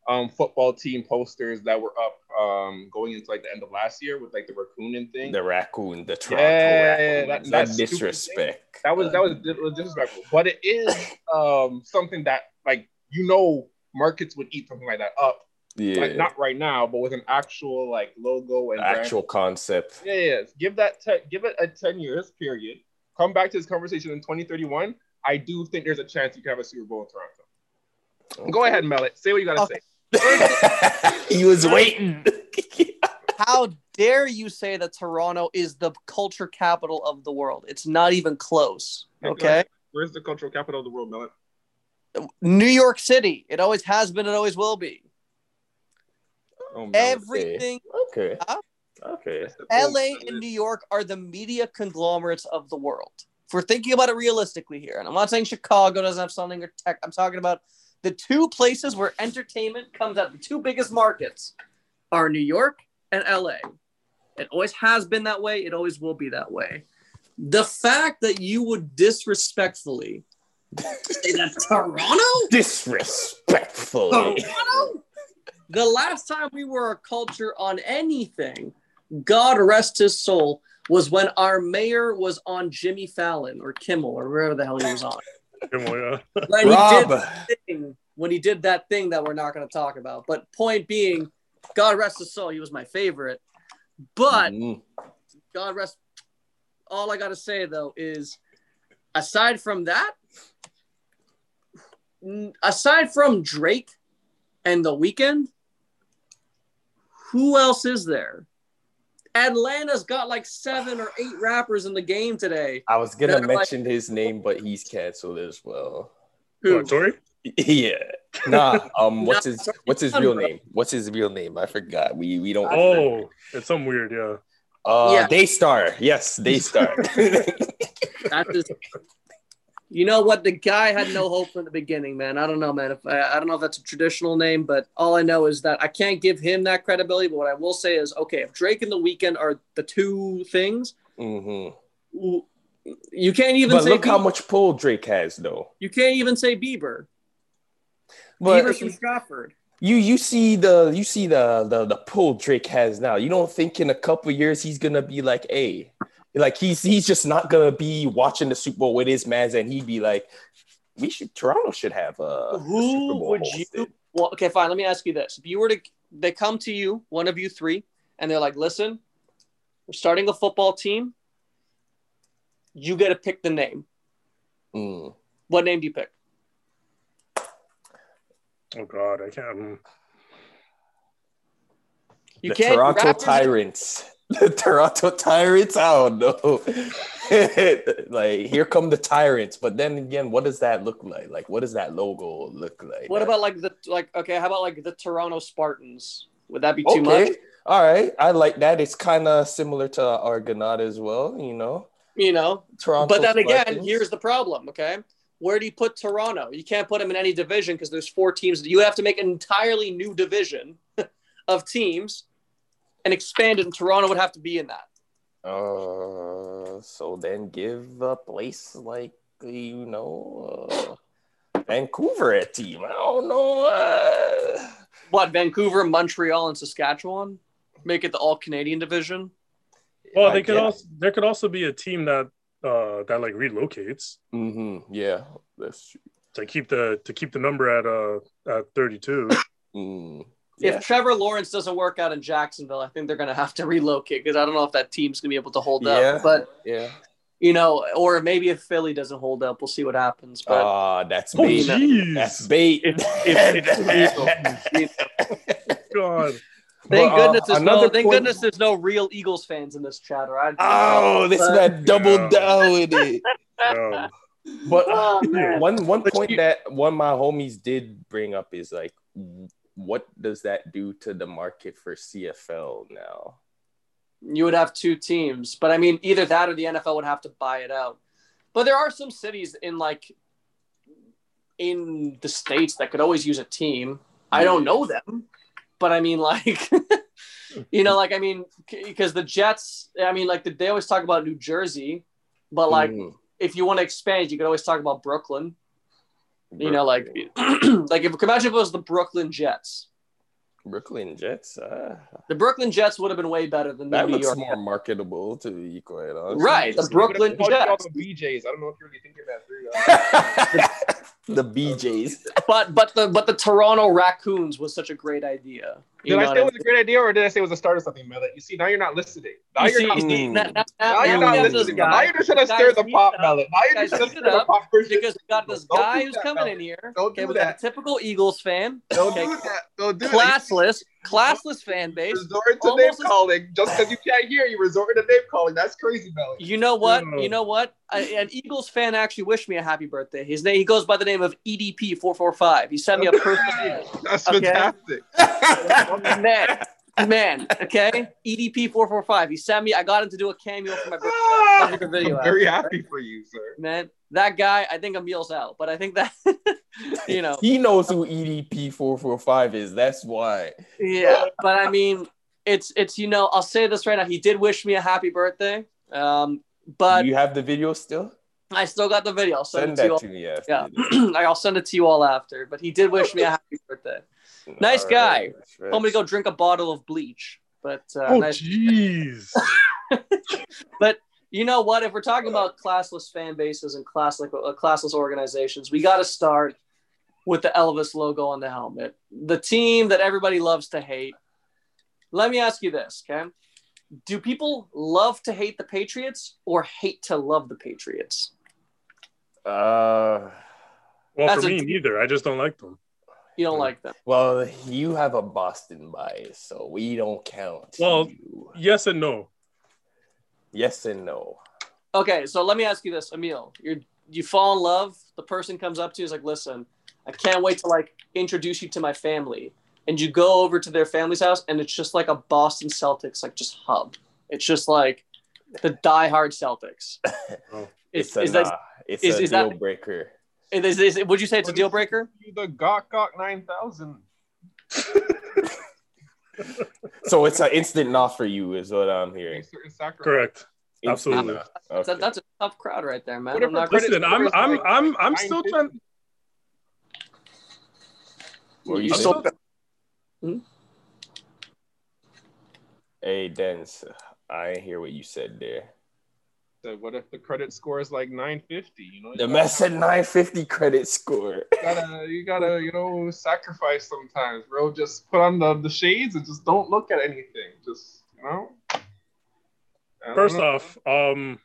Speaker 3: um, football team posters that were up um, going into like the end of last year with like the raccoon and thing.
Speaker 1: The raccoon, the Toronto yeah, raccoon. That, that, that disrespect.
Speaker 3: That was that was disrespectful. But it is um, something that like you know markets would eat something like that up. Yeah. Like not right now, but with an actual like logo and
Speaker 1: actual brand. concept.
Speaker 3: Yeah, yeah. Give that te- give it a 10 years period. Come back to this conversation in 2031. I do think there's a chance you can have a Super Bowl in Toronto. Okay. Go ahead, Mellet. Say what you gotta okay. say.
Speaker 1: he was waiting.
Speaker 2: How dare you say that Toronto is the culture capital of the world? It's not even close. Okay.
Speaker 3: Where's the cultural capital of the world, Melon?
Speaker 2: New York City. It always has been. It always will be. Oh, Everything.
Speaker 1: Okay. Huh? Okay.
Speaker 2: LA and New York are the media conglomerates of the world. If we're thinking about it realistically here, and I'm not saying Chicago doesn't have something or tech, I'm talking about the two places where entertainment comes out, the two biggest markets are New York and LA. It always has been that way. It always will be that way. The fact that you would disrespectfully say that Toronto?
Speaker 1: Disrespectfully.
Speaker 2: Toronto? The last time we were a culture on anything, God rest his soul, was when our mayor was on Jimmy Fallon or Kimmel or wherever the hell he was on. When he Rob. did thing, when he did that thing that we're not going to talk about. But point being, God rest his soul, he was my favorite. But mm-hmm. God rest. All I got to say though is, aside from that, aside from Drake and The Weeknd, who else is there? Atlanta's got like seven or eight rappers in the game today.
Speaker 1: I was gonna mention like, his name, but he's canceled as well.
Speaker 4: Who? Tory?
Speaker 1: Yeah. Nah. Um. What's his What's his real name? What's his real name? I forgot. We we don't.
Speaker 4: Oh, it's some weird. Yeah.
Speaker 1: Uh, yeah. Daystar. Yes, Daystar.
Speaker 2: That's just you know what? The guy had no hope from the beginning, man. I don't know, man. If I, I don't know if that's a traditional name, but all I know is that I can't give him that credibility. But what I will say is, okay, if Drake and The Weeknd are the two things, mm-hmm. you can't even.
Speaker 1: But look Bieber. how much pull Drake has, though.
Speaker 2: You can't even say Bieber. But Bieber from Stratford.
Speaker 1: You you see the you see the the the pull Drake has now. You don't think in a couple years he's gonna be like, hey, like he's he's just not gonna be watching the Super Bowl with his mans, and he'd be like, "We should Toronto should have a,
Speaker 2: who a would hosted. you? Well, okay, fine. Let me ask you this: If you were to, they come to you, one of you three, and they're like, "Listen, we're starting a football team. You get to pick the name. Mm. What name do you pick?
Speaker 4: Oh God, I can't.
Speaker 1: You the can't Toronto Tyrants the Toronto Tyrants. I don't know. like here come the tyrants, but then again, what does that look like? Like, what does that logo look like?
Speaker 2: What about like the like? Okay, how about like the Toronto Spartans? Would that be too okay. much?
Speaker 1: All right, I like that. It's kind of similar to Argonaut as well. You know.
Speaker 2: You know, Toronto. But then Spartans. again, here's the problem. Okay, where do you put Toronto? You can't put them in any division because there's four teams. You have to make an entirely new division of teams and expanded, and Toronto would have to be in that.
Speaker 1: Uh, so then give a place like you know uh, Vancouver a team. I don't know. Uh...
Speaker 2: What Vancouver, Montreal, and Saskatchewan make it the All Canadian division?
Speaker 4: Well, they I could guess. also there could also be a team that uh that like relocates.
Speaker 1: Mm-hmm. Yeah, that's true.
Speaker 4: To keep the to keep the number at uh at thirty two. Mm
Speaker 2: yeah. if Trevor Lawrence doesn't work out in Jacksonville, I think they're going to have to relocate because I don't know if that team's going to be able to hold yeah. up. But
Speaker 1: yeah,
Speaker 2: you know, or maybe if Philly doesn't hold up, we'll see what happens. But
Speaker 1: uh, that's oh, bait. that's bait. It's,
Speaker 2: it's, God. Thank but, uh, goodness there's no. Thank goodness there's no real Eagles fans in this chat. Right?
Speaker 1: Oh, this man doubled down with it. But oh, one one point that one of my homies did bring up is like what does that do to the market for CFL now?
Speaker 2: You would have two teams, but I mean, either that or the NFL would have to buy it out. But there are some cities in like in the states that could always use a team. I don't know them, but I mean, like, you know, like I mean, because the Jets. I mean, like they always talk about New Jersey, but like mm. if you want to expand, you could always talk about Brooklyn. Brooklyn. You know, like like if imagine if it was the Brooklyn Jets.
Speaker 1: Brooklyn Jets. Uh,
Speaker 2: the Brooklyn Jets would have been way better than the
Speaker 1: that
Speaker 2: New
Speaker 1: looks
Speaker 2: York
Speaker 1: more marketable to be quite honest.
Speaker 2: Right, the Brooklyn Jets.
Speaker 3: The BJs. I don't know if you're really thinking that
Speaker 1: through. the BJs.
Speaker 2: But but the but the Toronto Raccoons was such a great idea.
Speaker 3: Did I say it was a great idea, or did I say it was a start of something, Mellet? You see, now you're not listening. Now you are not listening. Now, you're not listening. Now you're just gonna stir the pot, Mellet. Now you're just to stir the pot.
Speaker 2: Because we got this guy who's coming in here. Don't do that. a typical Eagles fan.
Speaker 3: Don't do that. Don't do
Speaker 2: Classless, classless fan base.
Speaker 3: Resort to name calling just because you can't hear. You resort to name calling. That's crazy, Mellet.
Speaker 2: You know what? Mm. You know what? An Eagles fan actually wished me a happy birthday. His name. He goes by the name of EDP four four five. He sent me a personal.
Speaker 3: That's fantastic.
Speaker 2: man, man. Okay, EDP four four five. He sent me. I got him to do a cameo for my birthday.
Speaker 3: video I'm very happy for you, sir.
Speaker 2: Man, that guy. I think Emil's out, but I think that you know
Speaker 1: he knows who EDP four four five is. That's why.
Speaker 2: Yeah, but I mean, it's it's you know I'll say this right now. He did wish me a happy birthday. Um, but
Speaker 1: Do you have the video still?
Speaker 2: I still got the video. I'll
Speaker 1: send, send that to, to me after.
Speaker 2: Yeah, I'll send it to you all after. But he did wish me a happy birthday. Nice all guy. Right, Told me to go drink a bottle of bleach. But uh,
Speaker 4: oh, jeez.
Speaker 2: Nice. but you know what? If we're talking about classless fan bases and class like uh, classless organizations, we got to start with the Elvis logo on the helmet. The team that everybody loves to hate. Let me ask you this, okay? Do people love to hate the Patriots or hate to love the Patriots?
Speaker 1: Uh,
Speaker 4: well, That's for me, neither. I just don't like them.
Speaker 2: You don't hmm. like them.
Speaker 1: Well, you have a Boston bias, so we don't count.
Speaker 4: Well,
Speaker 1: you.
Speaker 4: yes and no.
Speaker 1: Yes and no.
Speaker 2: Okay, so let me ask you this, Emil. You you fall in love. The person comes up to you is like, "Listen, I can't wait to like introduce you to my family." And you go over to their family's house, and it's just like a Boston Celtics like just hub. It's just like the diehard Celtics.
Speaker 1: oh. It's, is, a, that, it's is, a is deal that, breaker.
Speaker 2: Is, is, is, would you say it's a deal breaker?
Speaker 3: The Gok Gok 9000.
Speaker 1: so it's an instant not for you, is what I'm hearing.
Speaker 4: Correct. Absolutely.
Speaker 2: Okay. That's, a, that's, a, tough crowd right there, man.
Speaker 4: I'm not Listen, I'm I'm I'm I'm, I'm still trying.
Speaker 1: Were you still... hmm? Hey, Dennis, I hear what you said there.
Speaker 3: So what if the credit score is like 950? You know,
Speaker 1: the mess said 950 credit score.
Speaker 3: You gotta, you gotta, you know, sacrifice sometimes, bro. Just put on the, the shades and just don't look at anything. Just, you know.
Speaker 4: First know. off, um,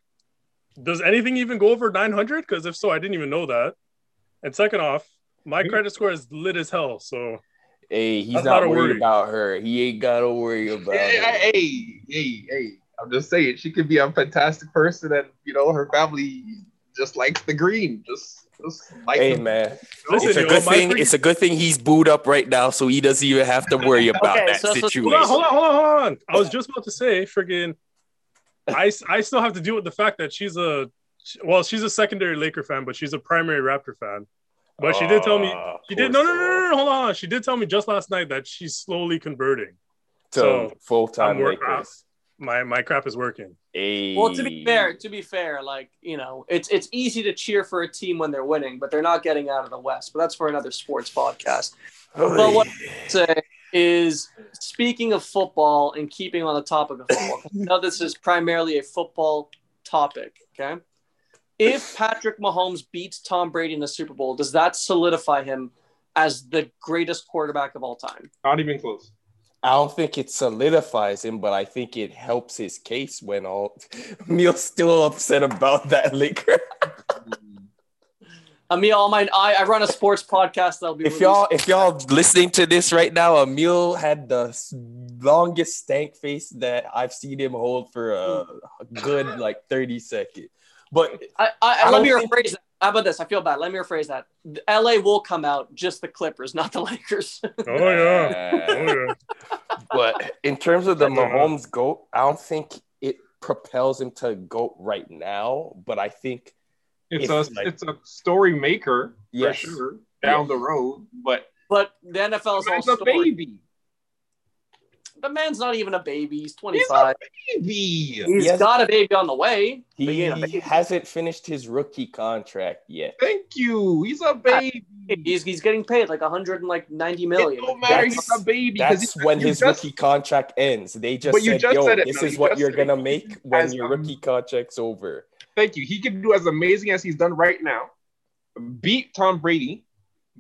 Speaker 4: does anything even go over 900? Because if so, I didn't even know that. And second off, my credit score is lit as hell. So
Speaker 1: Hey, he's not, not worried about her. He ain't gotta worry about
Speaker 3: hey, her. Hey, hey, hey. I'm just saying she could be a fantastic person and you know her family just likes the green. Just just like
Speaker 1: Hey man. Listen, it's a good thing it's a good thing he's booed up right now so he doesn't even have to worry about okay, that so, situation.
Speaker 4: So, hold on, hold on, hold on. I was just about to say friggin' I, I still have to deal with the fact that she's a well, she's a secondary Laker fan, but she's a primary Raptor fan. But she did tell me ah, she did no, no no no no hold on. She did tell me just last night that she's slowly converting
Speaker 1: to so full time Lakers.
Speaker 4: My my crap is working.
Speaker 1: Hey.
Speaker 2: Well, to be fair, to be fair, like you know, it's it's easy to cheer for a team when they're winning, but they're not getting out of the West. But that's for another sports podcast. Hey. But what I say is, speaking of football and keeping on the topic of football, now this is primarily a football topic. Okay, if Patrick Mahomes beats Tom Brady in the Super Bowl, does that solidify him as the greatest quarterback of all time?
Speaker 3: Not even close.
Speaker 1: I don't think it solidifies him, but I think it helps his case when all Emil's still upset about that liquor.
Speaker 2: Emil, I, I run a sports podcast that'll be
Speaker 1: if y'all if y'all listening to this right now, Emil had the longest stank face that I've seen him hold for a, good like 30 seconds. But
Speaker 2: I, I, I let me rephrase that. How about this? I feel bad. Let me rephrase that. LA will come out, just the Clippers, not the Lakers.
Speaker 4: oh yeah. oh yeah.
Speaker 1: But in terms of the Mahomes goat, I don't think it propels him to goat right now. But I think
Speaker 3: It's a like, it's a story maker yes. for sure down yes. the road, but
Speaker 2: but the NFL is all a baby. The man's not even a baby. He's 25. He's a baby. He's he got a baby on the way.
Speaker 1: He, he hasn't finished his rookie contract yet.
Speaker 3: Thank you. He's a baby.
Speaker 2: He's, he's getting paid like 190 million. It
Speaker 3: don't matter. That's, he's a baby.
Speaker 1: That's when his just, rookie contract ends. They just said, just "Yo, said this is what you're gonna make when your um, rookie contract's over."
Speaker 3: Thank you. He can do as amazing as he's done right now. Beat Tom Brady,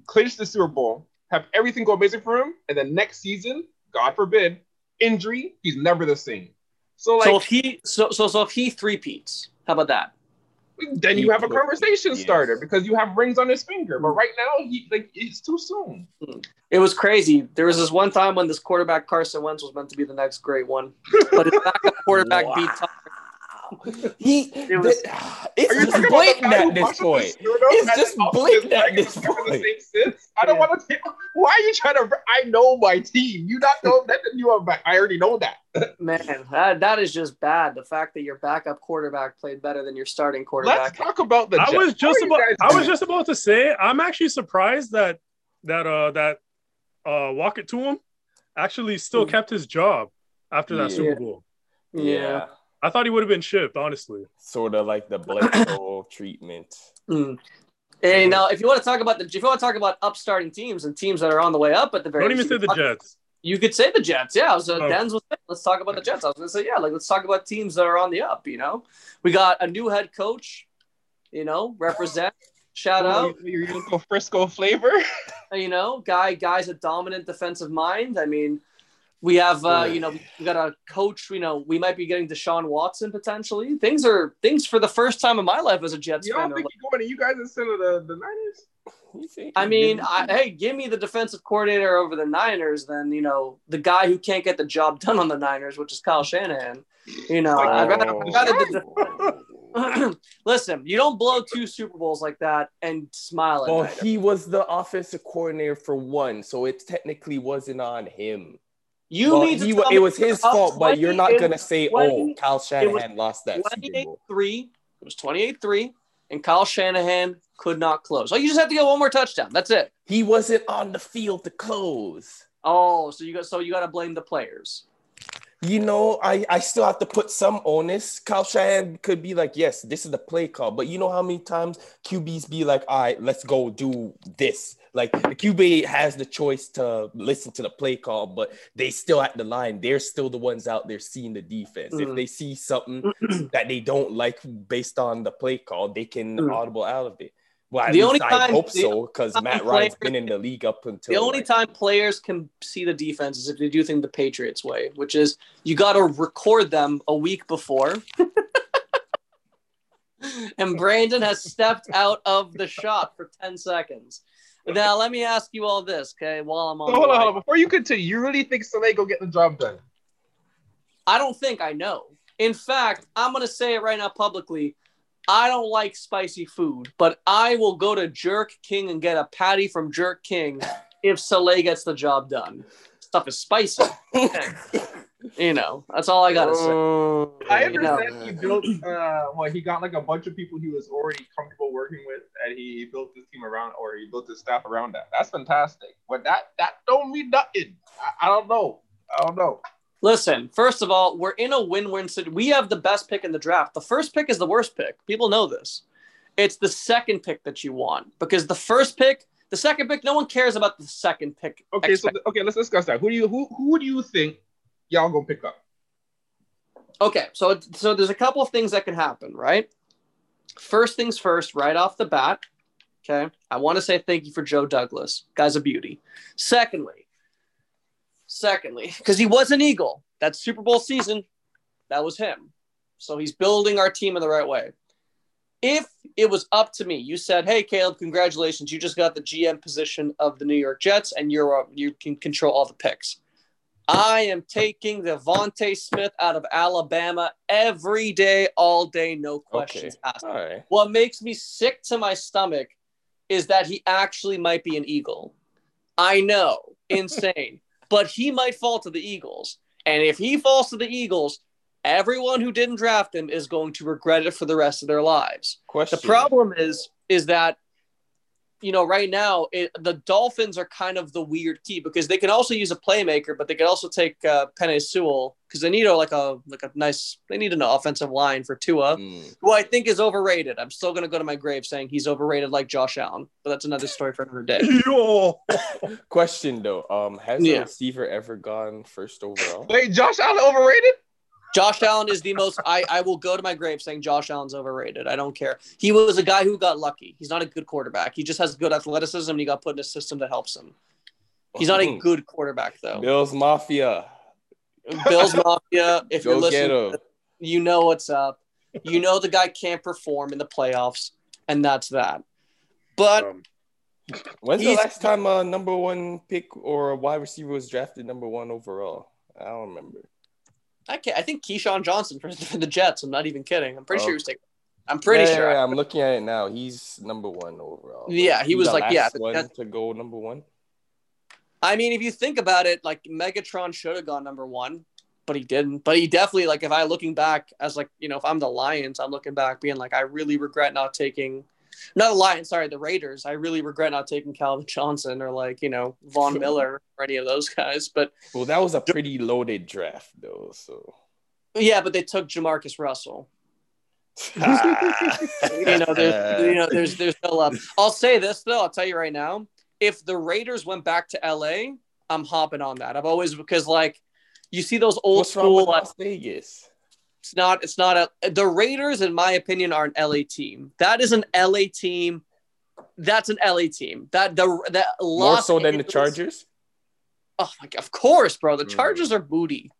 Speaker 3: clinch the Super Bowl, have everything go amazing for him, and then next season, God forbid, injury, he's never the same.
Speaker 2: So like, so if he so so so if he three peats, how about that?
Speaker 3: Then you have a conversation yes. starter because you have rings on his finger. But right now, he like it's too soon. Hmm.
Speaker 2: It was crazy. There was this one time when this quarterback Carson Wentz was meant to be the next great one, but his backup quarterback wow. beat Tom
Speaker 1: he it was, it's just blatant at this point. It's just blatant at this point.
Speaker 3: I don't yeah. want to. Why are you trying to? I know my team. You not know that you are. I already know that.
Speaker 2: Man, that, that is just bad. The fact that your backup quarterback played better than your starting quarterback.
Speaker 3: Let's talk about the.
Speaker 4: I was just about. I was just about to say. I'm actually surprised that that uh that uh walk it to him actually still mm. kept his job after that yeah. Super Bowl.
Speaker 2: Yeah.
Speaker 4: I thought he would have been shipped, honestly.
Speaker 1: Sort of like the Bledsoe treatment.
Speaker 2: Mm. And now, if you want to talk about the, if you want to talk about upstarting teams and teams that are on the way up at the very,
Speaker 4: don't even say the Jets.
Speaker 2: You could say the Jets, yeah. So oh. Den's was let's talk about the Jets. I was gonna say, yeah, like let's talk about teams that are on the up. You know, we got a new head coach. You know, represent. Shout out.
Speaker 3: You're gonna go Frisco flavor.
Speaker 2: you know, guy, guy's a dominant defensive mind. I mean, we have, uh, you know, we got a coach. You know, we might be getting Deshaun Watson potentially. Things are things for the first time in my life as a Jets
Speaker 3: you
Speaker 2: fan.
Speaker 3: You think you're going to you guys instead of the, the Niners?
Speaker 2: I mean, I, hey, give me the defensive coordinator over the Niners, then you know the guy who can't get the job done on the Niners, which is Kyle Shanahan. You know, oh. I'd rather, I'd rather Listen, you don't blow two Super Bowls like that and smile.
Speaker 1: well, night. he was the offensive coordinator for one, so it technically wasn't on him.
Speaker 2: You well, need to. He,
Speaker 1: it was his fault, but you're not gonna say, 20, "Oh, Kyle Shanahan lost that."
Speaker 2: Twenty-eight three. It was twenty-eight three, and Kyle Shanahan could not close. Oh, you just have to get one more touchdown. That's it.
Speaker 1: He wasn't on the field to close.
Speaker 2: Oh, so you got so you got to blame the players.
Speaker 1: You know, I, I still have to put some onus. Kyle Shanahan could be like, yes, this is the play call. But you know how many times QBs be like, all right, let's go do this. Like the QB has the choice to listen to the play call, but they still at the line. They're still the ones out there seeing the defense. Mm-hmm. If mm. they see something that they don't like based on the play call, they can mm-hmm. audible out of it. Well, the only I time, hope so because Matt Ryan's been in the league up until
Speaker 2: the only like, time players can see the defense is if they do things the Patriots way, which is you got to record them a week before. and Brandon has stepped out of the shot for 10 seconds. Now let me ask you all this, okay? While I'm on,
Speaker 3: so hold on, hold on. Before you continue, you really think Saleh go get the job done?
Speaker 2: I don't think I know. In fact, I'm gonna say it right now publicly. I don't like spicy food, but I will go to Jerk King and get a patty from Jerk King if Saleh gets the job done. Stuff is spicy. you know, that's all I gotta say.
Speaker 3: Oh, I understand you know. he built. Uh, well, he got like a bunch of people he was already comfortable working with, and he built his team around, or he built his staff around that. That's fantastic. But that that don't mean nothing. I, I don't know. I don't know.
Speaker 2: Listen, first of all, we're in a win-win situation. We have the best pick in the draft. The first pick is the worst pick. People know this. It's the second pick that you want because the first pick, the second pick, no one cares about the second pick.
Speaker 3: Okay, expect- so okay, let's discuss that. Who do you who who do you think y'all gonna pick up?
Speaker 2: Okay, so so there's a couple of things that can happen, right? First things first, right off the bat. Okay, I want to say thank you for Joe Douglas, guy's a beauty. Secondly, secondly, because he was an Eagle, that Super Bowl season, that was him. So he's building our team in the right way. If it was up to me, you said, "Hey, Caleb, congratulations! You just got the GM position of the New York Jets, and you're uh, you can control all the picks." I am taking DeVonta Smith out of Alabama every day, all day, no questions okay. asked. Right. What makes me sick to my stomach is that he actually might be an Eagle. I know, insane, but he might fall to the Eagles. And if he falls to the Eagles everyone who didn't draft him is going to regret it for the rest of their lives.
Speaker 1: Question.
Speaker 2: The problem is is that you know, right now it, the Dolphins are kind of the weird key because they can also use a playmaker, but they can also take uh, Penei Sewell because they need a like a like a nice they need an offensive line for Tua, mm. who I think is overrated. I'm still gonna go to my grave saying he's overrated like Josh Allen, but that's another story for another day.
Speaker 1: Question though, um, has yeah. a receiver ever gone first overall?
Speaker 3: Wait, Josh Allen overrated?
Speaker 2: Josh Allen is the most. I, I will go to my grave saying Josh Allen's overrated. I don't care. He was a guy who got lucky. He's not a good quarterback. He just has good athleticism. and he got put in a system that helps him. He's not a hmm. good quarterback though.
Speaker 1: Bills Mafia.
Speaker 2: Bills Mafia. If you're listening, you know what's up. You know the guy can't perform in the playoffs, and that's that. But um,
Speaker 1: when's the last time a number one pick or a wide receiver was drafted number one overall? I don't remember.
Speaker 2: I can't, I think Keyshawn Johnson for, the Jets. I'm not even kidding. I'm pretty oh. sure he oh. was taken. I'm pretty yeah, sure.
Speaker 1: Yeah, I'm looking at it now. He's number one overall.
Speaker 2: Yeah, he was like yeah,
Speaker 1: one to go number one.
Speaker 2: I mean, if you think about it, like Megatron should have gone number one, but he didn't. But he definitely like if I looking back as like you know if I'm the Lions, I'm looking back being like I really regret not taking not the Lions, sorry, the Raiders. I really regret not taking Calvin Johnson or like, you know, Von Miller or any of those guys. But
Speaker 1: well, that was a pretty loaded draft though. So
Speaker 2: yeah, but they took Jamarcus Russell. you know, there's you know, there's there's no love. I'll say this though, I'll tell you right now. If the Raiders went back to LA, I'm hopping on that. I've always because like you see those old What's school
Speaker 1: Las Vegas.
Speaker 2: It's not. It's not a. The Raiders, in my opinion, are an LA team. That is an LA team. That's an LA team. That the that
Speaker 1: more so than the Chargers.
Speaker 2: Oh my god! Of course, bro. The hmm. Chargers are booty.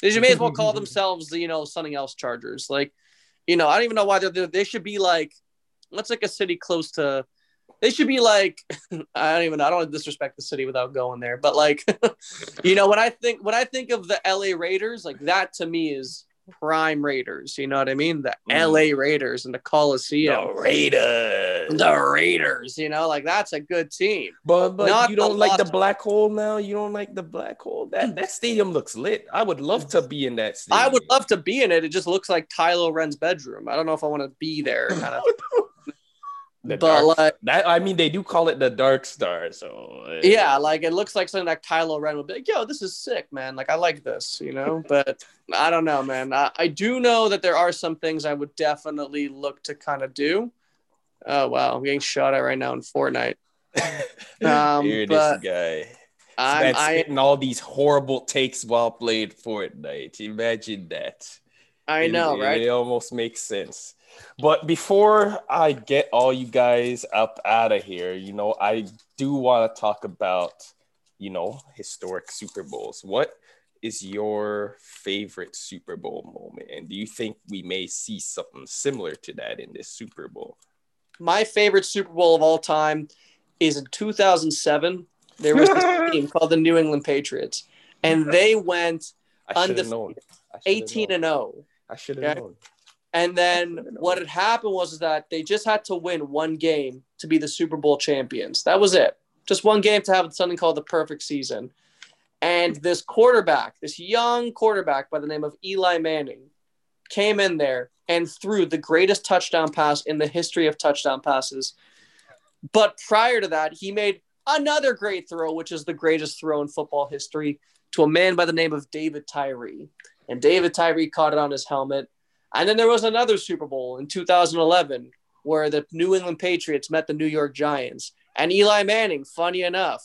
Speaker 2: They may as well call themselves, you know, something else Chargers. Like, you know, I don't even know why they're there. They should be like, what's like a city close to. They should be like, I don't even. I don't want to disrespect the city without going there, but like, you know, when I think when I think of the LA Raiders, like that to me is prime Raiders. You know what I mean? The mm. LA Raiders and the Coliseum.
Speaker 1: The Raiders.
Speaker 2: The Raiders. You know, like that's a good team.
Speaker 1: But but Not you don't like the black hole now. You don't like the black hole. That that stadium looks lit. I would love to be in that stadium.
Speaker 2: I would love to be in it. It just looks like Kylo Ren's bedroom. I don't know if I want to be there. Kind of.
Speaker 1: The but dark, like that, I mean, they do call it the Dark Star, so
Speaker 2: uh, yeah, like it looks like something that Kylo Ren would be like, "Yo, this is sick, man! Like I like this, you know." But I don't know, man. I, I do know that there are some things I would definitely look to kind of do. Oh wow, I'm getting shot at right now in Fortnite.
Speaker 1: Um, Here this guy. I'm spitting all these horrible takes while playing Fortnite. Imagine that.
Speaker 2: I know,
Speaker 1: it,
Speaker 2: right?
Speaker 1: It almost makes sense. But before I get all you guys up out of here, you know, I do want to talk about, you know, historic Super Bowls. What is your favorite Super Bowl moment? And do you think we may see something similar to that in this Super Bowl?
Speaker 2: My favorite Super Bowl of all time is in 2007. There was this team called the New England Patriots, and they went undefeated, 18 and 0.
Speaker 1: I should have okay? known.
Speaker 2: And then what had happened was that they just had to win one game to be the Super Bowl champions. That was it. Just one game to have something called the perfect season. And this quarterback, this young quarterback by the name of Eli Manning, came in there and threw the greatest touchdown pass in the history of touchdown passes. But prior to that, he made another great throw, which is the greatest throw in football history, to a man by the name of David Tyree. And David Tyree caught it on his helmet and then there was another Super Bowl in 2011 where the New England Patriots met the New York Giants. And Eli Manning, funny enough,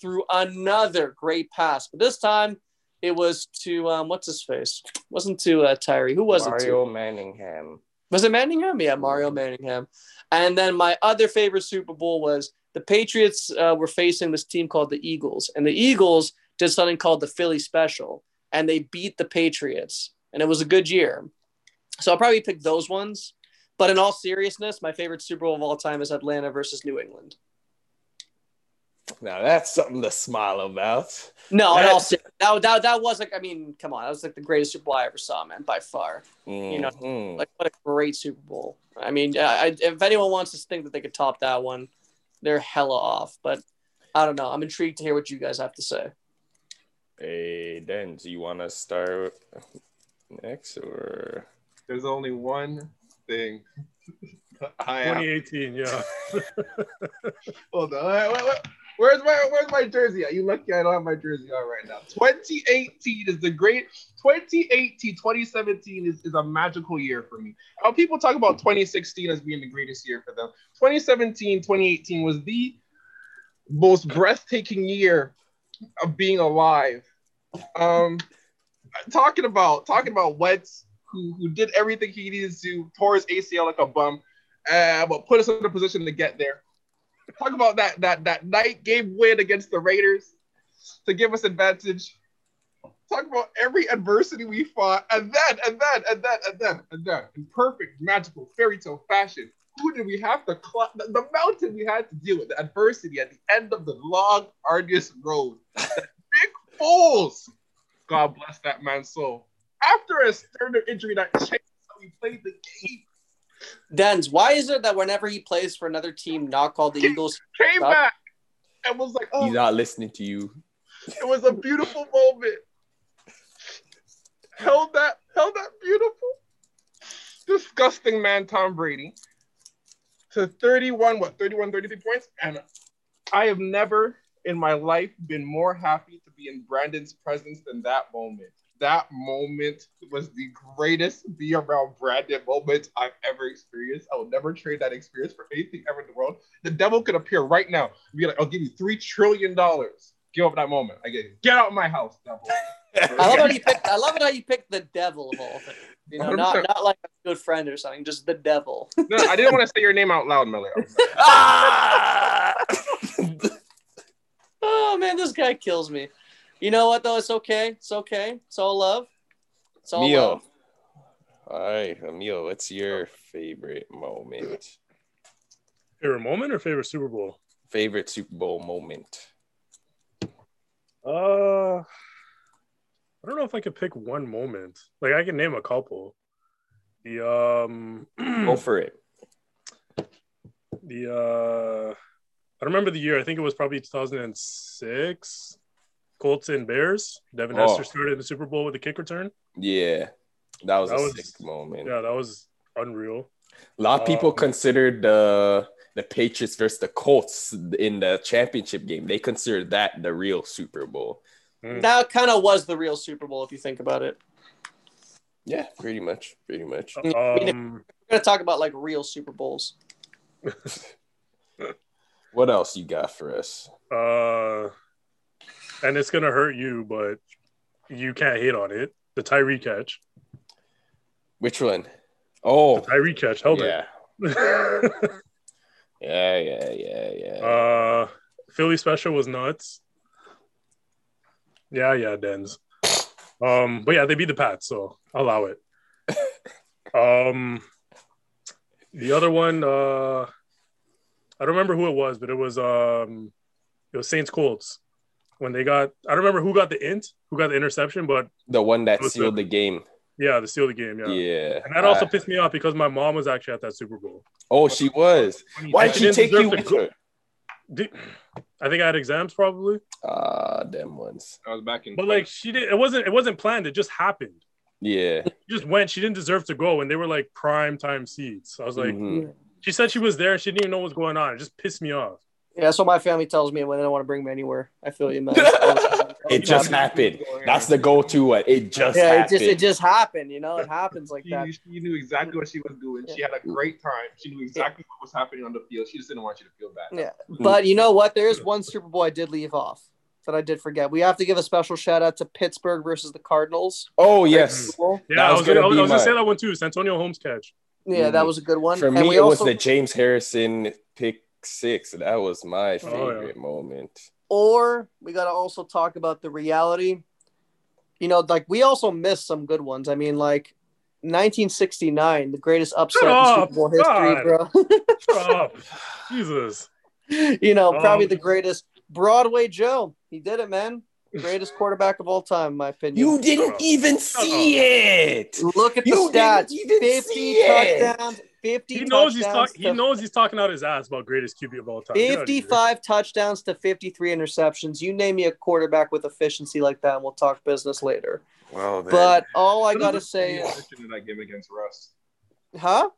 Speaker 2: threw another great pass. But this time it was to, um, what's his face? wasn't to uh, Tyree. Who was
Speaker 1: Mario
Speaker 2: it?
Speaker 1: Mario Manningham.
Speaker 2: Was it Manningham? Yeah, Mario Manningham. And then my other favorite Super Bowl was the Patriots uh, were facing this team called the Eagles. And the Eagles did something called the Philly Special. And they beat the Patriots. And it was a good year. So I'll probably pick those ones. But in all seriousness, my favorite Super Bowl of all time is Atlanta versus New England.
Speaker 1: Now that's something to smile about.
Speaker 2: No, that's... that, that that was like I mean, come on, that was like the greatest Super Bowl I ever saw, man, by far. Mm-hmm. You know, mm-hmm. like what a great Super Bowl. I mean, I, if anyone wants to think that they could top that one, they're hella off. But I don't know. I'm intrigued to hear what you guys have to say.
Speaker 1: Hey, Dan, do you want to start Next or
Speaker 3: there's only one thing.
Speaker 4: 2018, yeah.
Speaker 3: Hold on. Wait, wait, wait. Where's my Where's my jersey at? You lucky I don't have my jersey on right now. 2018 is the great 2018, 2017 is, is a magical year for me. How people talk about 2016 as being the greatest year for them. 2017, 2018 was the most breathtaking year of being alive. Um, talking about talking about Wentz, who who did everything he needed to, tore his ACL like a bum, uh, but put us in a position to get there. Talk about that that that night game win against the Raiders to give us advantage. Talk about every adversity we fought, and then and then and then and then and then in perfect magical fairy tale fashion. Who did we have to climb? The, the mountain we had to deal with, the adversity at the end of the long, arduous road. Nick Foles, God bless that man's soul. After a sternum injury that changed how he played the game,
Speaker 2: Dens, why is it that whenever he plays for another team not called the Eagles,
Speaker 3: came back and was like, "Oh,
Speaker 1: he's not listening to you."
Speaker 3: It was a beautiful moment. Held that, held that beautiful, disgusting man, Tom Brady, to 31, what, 31, 33 points, and I have never in my life been more happy to be in Brandon's presence than that moment that moment was the greatest be around Brandon moment I've ever experienced. I will never trade that experience for anything ever in the world. The devil could appear right now. Be like, I'll give you three trillion dollars. Give up that moment. I get it. Get out of my house, devil.
Speaker 2: I love how you picked. I love it how you picked the devil of all things. You know, not not like a good friend or something, just the devil.
Speaker 3: no, I didn't want to say your name out loud, Miller. Ah!
Speaker 2: oh man, this guy kills me. You know what though? It's okay. It's okay. It's all love.
Speaker 1: It's all Mio. love. All right, Emil, what's your favorite moment?
Speaker 4: Favorite moment or favorite Super Bowl?
Speaker 1: Favorite Super Bowl moment.
Speaker 4: Uh, I don't know if I could pick one moment. Like I can name a couple. The um,
Speaker 1: go for it.
Speaker 4: The uh, I remember the year. I think it was probably 2006. Colts and Bears. Devin oh. Hester started in the Super Bowl with a kick return.
Speaker 1: Yeah, that was that a was, sick moment.
Speaker 4: Yeah, that was unreal.
Speaker 1: A lot of people um, considered the the Patriots versus the Colts in the championship game. They considered that the real Super Bowl.
Speaker 2: Hmm. That kind of was the real Super Bowl if you think about it.
Speaker 1: Yeah, pretty much, pretty much.
Speaker 2: Um, I mean, we're gonna talk about like real Super Bowls.
Speaker 1: what else you got for us?
Speaker 4: Uh and it's gonna hurt you, but you can't hate on it. The Tyree catch.
Speaker 1: Which one? Oh,
Speaker 4: the Tyree catch. Held
Speaker 1: yeah.
Speaker 4: it.
Speaker 1: yeah, yeah, yeah, yeah.
Speaker 4: Uh, Philly special was nuts. Yeah, yeah, Dens. Um, but yeah, they beat the Pats, so allow it. um, the other one, uh, I don't remember who it was, but it was um, it was Saints Colts when they got I don't remember who got the int, who got the interception, but
Speaker 1: the one that sealed the, the, game.
Speaker 4: Yeah, the seal the game. Yeah,
Speaker 1: yeah.
Speaker 4: And that also pissed me off because my mom was actually at that Super Bowl.
Speaker 1: Oh, she was. Why did she take you with her?
Speaker 4: Did, I think I had exams probably.
Speaker 1: Ah, uh, them ones.
Speaker 3: I was back in.
Speaker 4: But like she did, it wasn't. It wasn't planned. It just happened.
Speaker 1: Yeah.
Speaker 4: She just went. She didn't deserve to go, and they were like prime time seats. I was like, mm-hmm. she said she was there. She didn't even know what was going on. It just pissed me off.
Speaker 2: Yeah, that's what my family tells me when they don't want to bring me anywhere. I feel you, man.
Speaker 1: it just happened. That's the go-to one. It just
Speaker 2: yeah,
Speaker 1: happened.
Speaker 2: it just it just happened. You know, it happens like
Speaker 3: she,
Speaker 2: that.
Speaker 3: She knew exactly what she was doing. She had a great time. She knew exactly what was happening on the field. She just didn't want you to feel bad.
Speaker 2: Yeah, but you know what? There is one Super Bowl I did leave off that I did forget. We have to give a special shout out to Pittsburgh versus the Cardinals.
Speaker 1: Oh yes,
Speaker 4: yeah, I was, gonna, I was, I was gonna say that one too. It's Antonio Holmes catch.
Speaker 2: Yeah, mm-hmm. that was a good one.
Speaker 1: For and me, it also... was the James Harrison pick six. That was my favorite oh, yeah. moment.
Speaker 2: Or we got to also talk about the reality. You know, like we also missed some good ones. I mean, like 1969, the greatest upset in Super Bowl history, God.
Speaker 4: bro. Jesus.
Speaker 2: You know, um, probably the greatest Broadway Joe. He did it, man. Greatest quarterback of all time, in my opinion.
Speaker 1: You didn't even see it.
Speaker 2: Look at the you stats. 50 touchdowns, 50
Speaker 4: he knows he's talking he knows he's talking out his ass about greatest QB of all time.
Speaker 2: 55 touchdowns to 53 interceptions. You name me a quarterback with efficiency like that, and we'll talk business later.
Speaker 1: Well,
Speaker 2: but all I gotta say
Speaker 3: is in that game against Russ.
Speaker 2: Huh?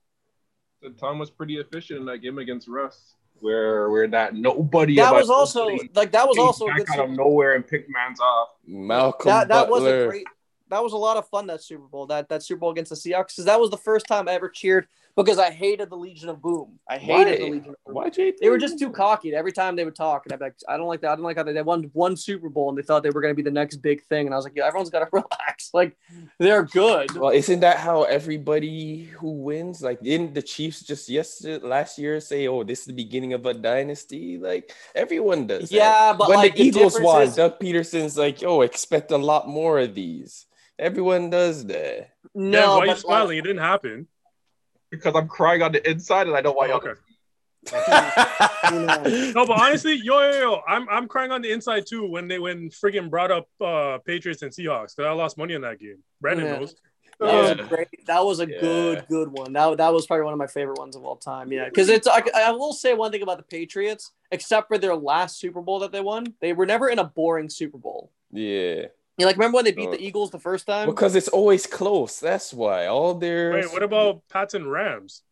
Speaker 3: So Tom was pretty efficient in that game against Russ, where where that nobody.
Speaker 2: That was also like that was also
Speaker 3: back out of nowhere and picked man's off.
Speaker 1: Malcolm
Speaker 2: that, that was a great that was a lot of fun that Super Bowl that that Super Bowl against the Seahawks because that was the first time I ever cheered because I hated the Legion of Boom. I hated Why? the Legion of Boom.
Speaker 1: Why'd you
Speaker 2: they were just too cocky every time they would talk, and I'd be like, I don't like that. I don't like how they, they won one Super Bowl and they thought they were going to be the next big thing, and I was like, yeah, everyone's got to relax. Like they're good.
Speaker 1: Well, isn't that how everybody who wins? Like, didn't the Chiefs just yesterday last year say, "Oh, this is the beginning of a dynasty"? Like everyone does.
Speaker 2: Yeah,
Speaker 1: that.
Speaker 2: but
Speaker 1: when
Speaker 2: like,
Speaker 1: the Eagles won, is... Doug Pederson's like, "Oh, expect a lot more of these." Everyone does that.
Speaker 2: No, yeah,
Speaker 4: why are you smiling? Like, it didn't happen.
Speaker 3: Because I'm crying on the inside and I don't want
Speaker 4: oh, okay. no, but honestly, yo, yo, yo, I'm I'm crying on the inside too when they when friggin' brought up uh Patriots and Seahawks because I lost money on that game. Brandon yeah. knows.
Speaker 2: That yeah. was a great. That was a yeah. good, good one. That, that was probably one of my favorite ones of all time. Yeah, because it's. I, I will say one thing about the Patriots, except for their last Super Bowl that they won, they were never in a boring Super Bowl.
Speaker 1: Yeah.
Speaker 2: You like remember when they beat the Eagles the first time?
Speaker 1: Because it's always close. That's why all their.
Speaker 4: Wait, what about Pats and Rams?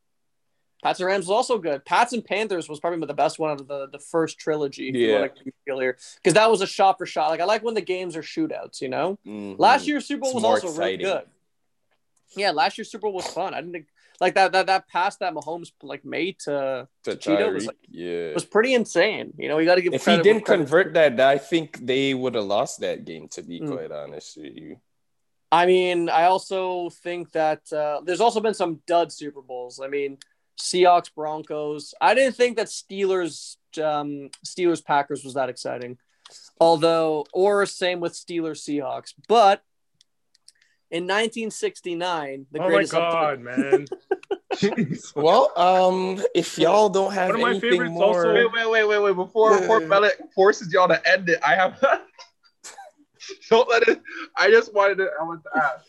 Speaker 2: Pats and Rams was also good. Pats and Panthers was probably the best one out of the, the first trilogy.
Speaker 1: Yeah.
Speaker 2: Because that was a shot for shot. Like I like when the games are shootouts. You know,
Speaker 1: mm-hmm.
Speaker 2: last year's Super Bowl it's was also exciting. really good. Yeah, last year's Super Bowl was fun. I didn't think like that that that pass that Mahomes like made to, to, to Cheeto was like
Speaker 1: yeah
Speaker 2: was pretty insane. You know, you got to give.
Speaker 1: If he didn't convert that, I think they would have lost that game. To be mm. quite honest with you.
Speaker 2: I mean, I also think that uh, there's also been some dud Super Bowls. I mean, Seahawks Broncos. I didn't think that Steelers um, Steelers Packers was that exciting, although or same with Steelers Seahawks, but in 1969, the oh greatest.
Speaker 4: Oh my god, man!
Speaker 1: well, um, if y'all don't have One of my favorites more... also.
Speaker 3: Wait, wait, wait, wait, wait! Before before Bellet forces y'all to end it, I have. don't let it. I just wanted to. I want to ask.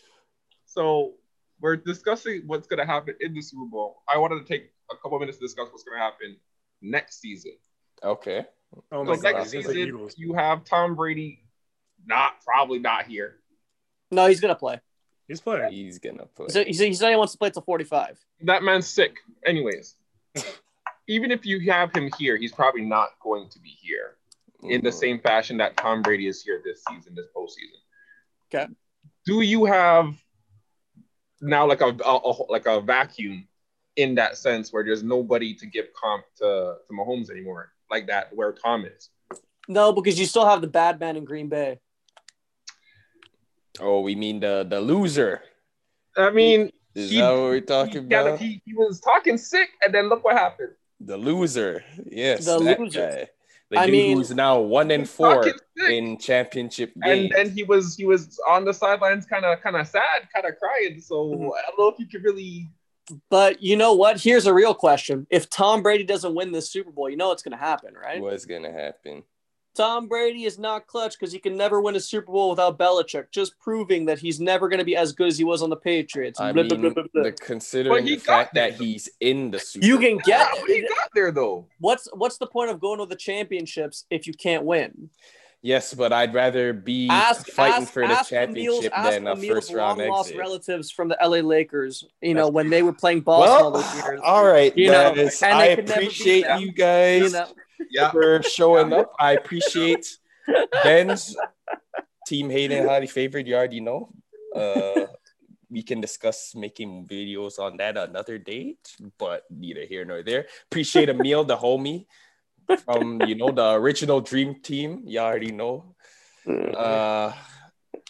Speaker 3: So we're discussing what's going to happen in the Super Bowl. I wanted to take a couple minutes to discuss what's going to happen next season.
Speaker 1: Okay.
Speaker 3: Oh so next season, you have Tom Brady, not probably not here.
Speaker 2: No, he's gonna play.
Speaker 4: He's playing.
Speaker 1: He's gonna play.
Speaker 2: So he said he wants to play till 45.
Speaker 3: That man's sick. Anyways, even if you have him here, he's probably not going to be here mm-hmm. in the mm-hmm. same fashion that Tom Brady is here this season, this postseason.
Speaker 2: Okay.
Speaker 3: Do you have now like a, a, a, like a vacuum in that sense where there's nobody to give comp to, to Mahomes anymore, like that where Tom is?
Speaker 2: No, because you still have the bad man in Green Bay.
Speaker 1: Oh, we mean the the loser.
Speaker 3: I mean,
Speaker 1: is he, that what we're talking
Speaker 3: he,
Speaker 1: about?
Speaker 3: He, he was talking sick, and then look what happened.
Speaker 1: The loser, yes,
Speaker 2: the loser.
Speaker 1: Guy. The I dude mean, who's now one and four in championship games.
Speaker 3: And then he was he was on the sidelines, kind of kind of sad, kind of crying. So mm-hmm. I don't know if you could really.
Speaker 2: But you know what? Here's a real question: If Tom Brady doesn't win this Super Bowl, you know what's going to happen, right?
Speaker 1: What's going to happen?
Speaker 2: Tom Brady is not clutch because he can never win a Super Bowl without Belichick, just proving that he's never going to be as good as he was on the Patriots.
Speaker 1: I blah, mean, blah, blah, the, considering the fact there, that he's in the Super Bowl.
Speaker 2: You can get
Speaker 3: yeah, he got there though.
Speaker 2: What's what's the point of going to the championships if you can't win?
Speaker 1: Yes, but I'd rather be ask, fighting ask, for the championship Emil's, than a first round exit. Lost
Speaker 2: relatives from the LA Lakers, you know, when they were playing ball well, all those years.
Speaker 1: All right, you know, I appreciate you guys you know?
Speaker 3: Yeah.
Speaker 1: for showing up. I appreciate Ben's team Hayden highly favored. You already know. Uh, we can discuss making videos on that another date, but neither here nor there. Appreciate Amiel, the homie from you know the original Dream Team. You already know. Uh,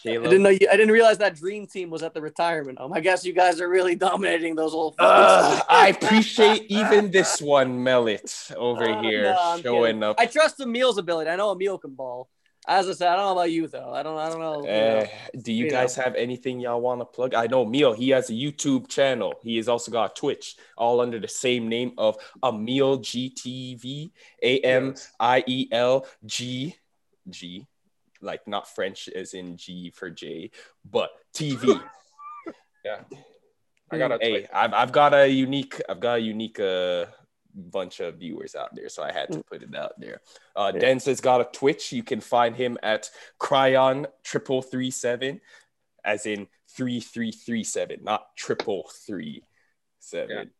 Speaker 2: Caleb. I didn't know you. I didn't realize that Dream Team was at the retirement home. I guess you guys are really dominating those old.
Speaker 1: Uh, I appreciate even this one, Mellet, over uh, here no, showing kidding. up.
Speaker 2: I trust Amiel's ability. I know Amiel can ball. As I said, I don't know about you though. I don't. I don't know.
Speaker 1: Uh, do you, you guys know. have anything y'all want to plug? I know Amiel. He has a YouTube channel. He has also got Twitch, all under the same name of Emil GTV. A M I E L G G like not French as in G for J, but TV.
Speaker 3: yeah. I got a
Speaker 1: hey, I've, I've got a unique, I've got a unique uh, bunch of viewers out there, so I had to mm. put it out there. Uh, yeah. Denz has got a Twitch. You can find him at Cryon triple three seven, as in three three three seven, not triple three seven.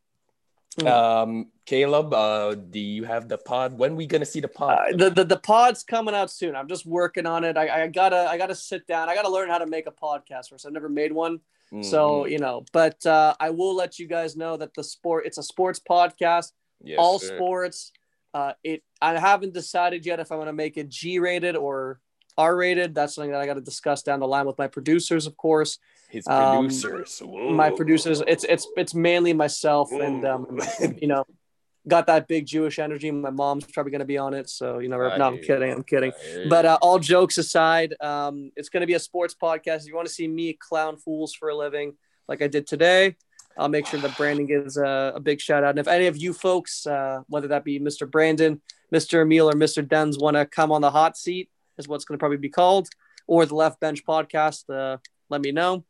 Speaker 1: Mm. Um, Caleb, uh, do you have the pod? When we gonna see the pod?
Speaker 2: Uh, the, the the pod's coming out soon. I'm just working on it. I, I gotta I gotta sit down. I gotta learn how to make a podcast first. I've never made one, mm-hmm. so you know. But uh, I will let you guys know that the sport. It's a sports podcast. Yes, all sir. sports. Uh, it. I haven't decided yet if I want to make it G rated or R rated. That's something that I got to discuss down the line with my producers, of course.
Speaker 1: His um, producers,
Speaker 2: um, my producers. It's it's it's mainly myself, Whoa. and um, you know, got that big Jewish energy. My mom's probably going to be on it, so you know. no, I'm kidding. I'm kidding. But uh, all jokes aside, um, it's going to be a sports podcast. If you want to see me clown fools for a living, like I did today, I'll make sure that Brandon gives a, a big shout out. And if any of you folks, uh, whether that be Mr. Brandon, Mr. Amiel, or Mr. Denz, want to come on the hot seat, is what's going to probably be called, or the Left Bench podcast, uh, let me know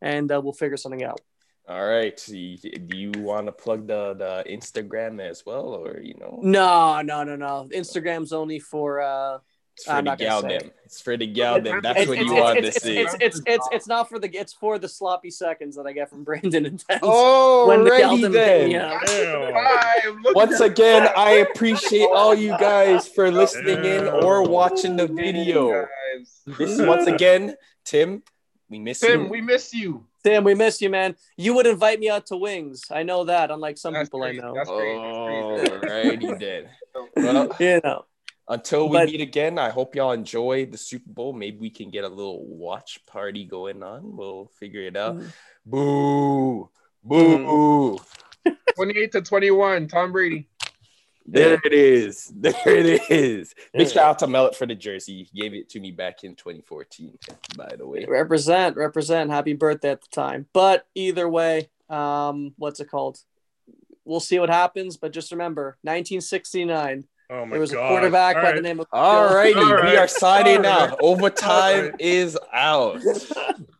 Speaker 2: and uh, we'll figure something out.
Speaker 1: All right. Do you want to plug the, the Instagram as well, or you know?
Speaker 2: No, no, no, no. Instagram's only for. uh
Speaker 1: it's for the gal them. It's for the gal them. That's it's, what you want to see.
Speaker 2: It's, it's it's it's not for the it's for the sloppy seconds that I get from Brandon and Denz.
Speaker 1: Oh, when the then. Yeah. Once again, I appreciate all you guys for listening in or watching the video. This is once again, Tim. We miss
Speaker 3: Tim,
Speaker 1: you.
Speaker 3: we miss you.
Speaker 2: Tim, we miss you, man. You would invite me out to wings. I know that, unlike some That's people
Speaker 3: great.
Speaker 2: I know.
Speaker 3: That's great.
Speaker 1: Oh, right, you did. Well,
Speaker 2: you know.
Speaker 1: Until we but, meet again, I hope y'all enjoy the Super Bowl. Maybe we can get a little watch party going on. We'll figure it out. Mm. Boo. Boo.
Speaker 3: 28 to 21, Tom Brady.
Speaker 1: There it is. There it is. Big shout out to Mellet for the jersey. He gave it to me back in 2014, by the way.
Speaker 2: Represent, represent. Happy birthday at the time. But either way, um, what's it called? We'll see what happens. But just remember, 1969. Oh my there was God. a quarterback All by right. the name of.
Speaker 1: All righty, we are signing out. Overtime is out.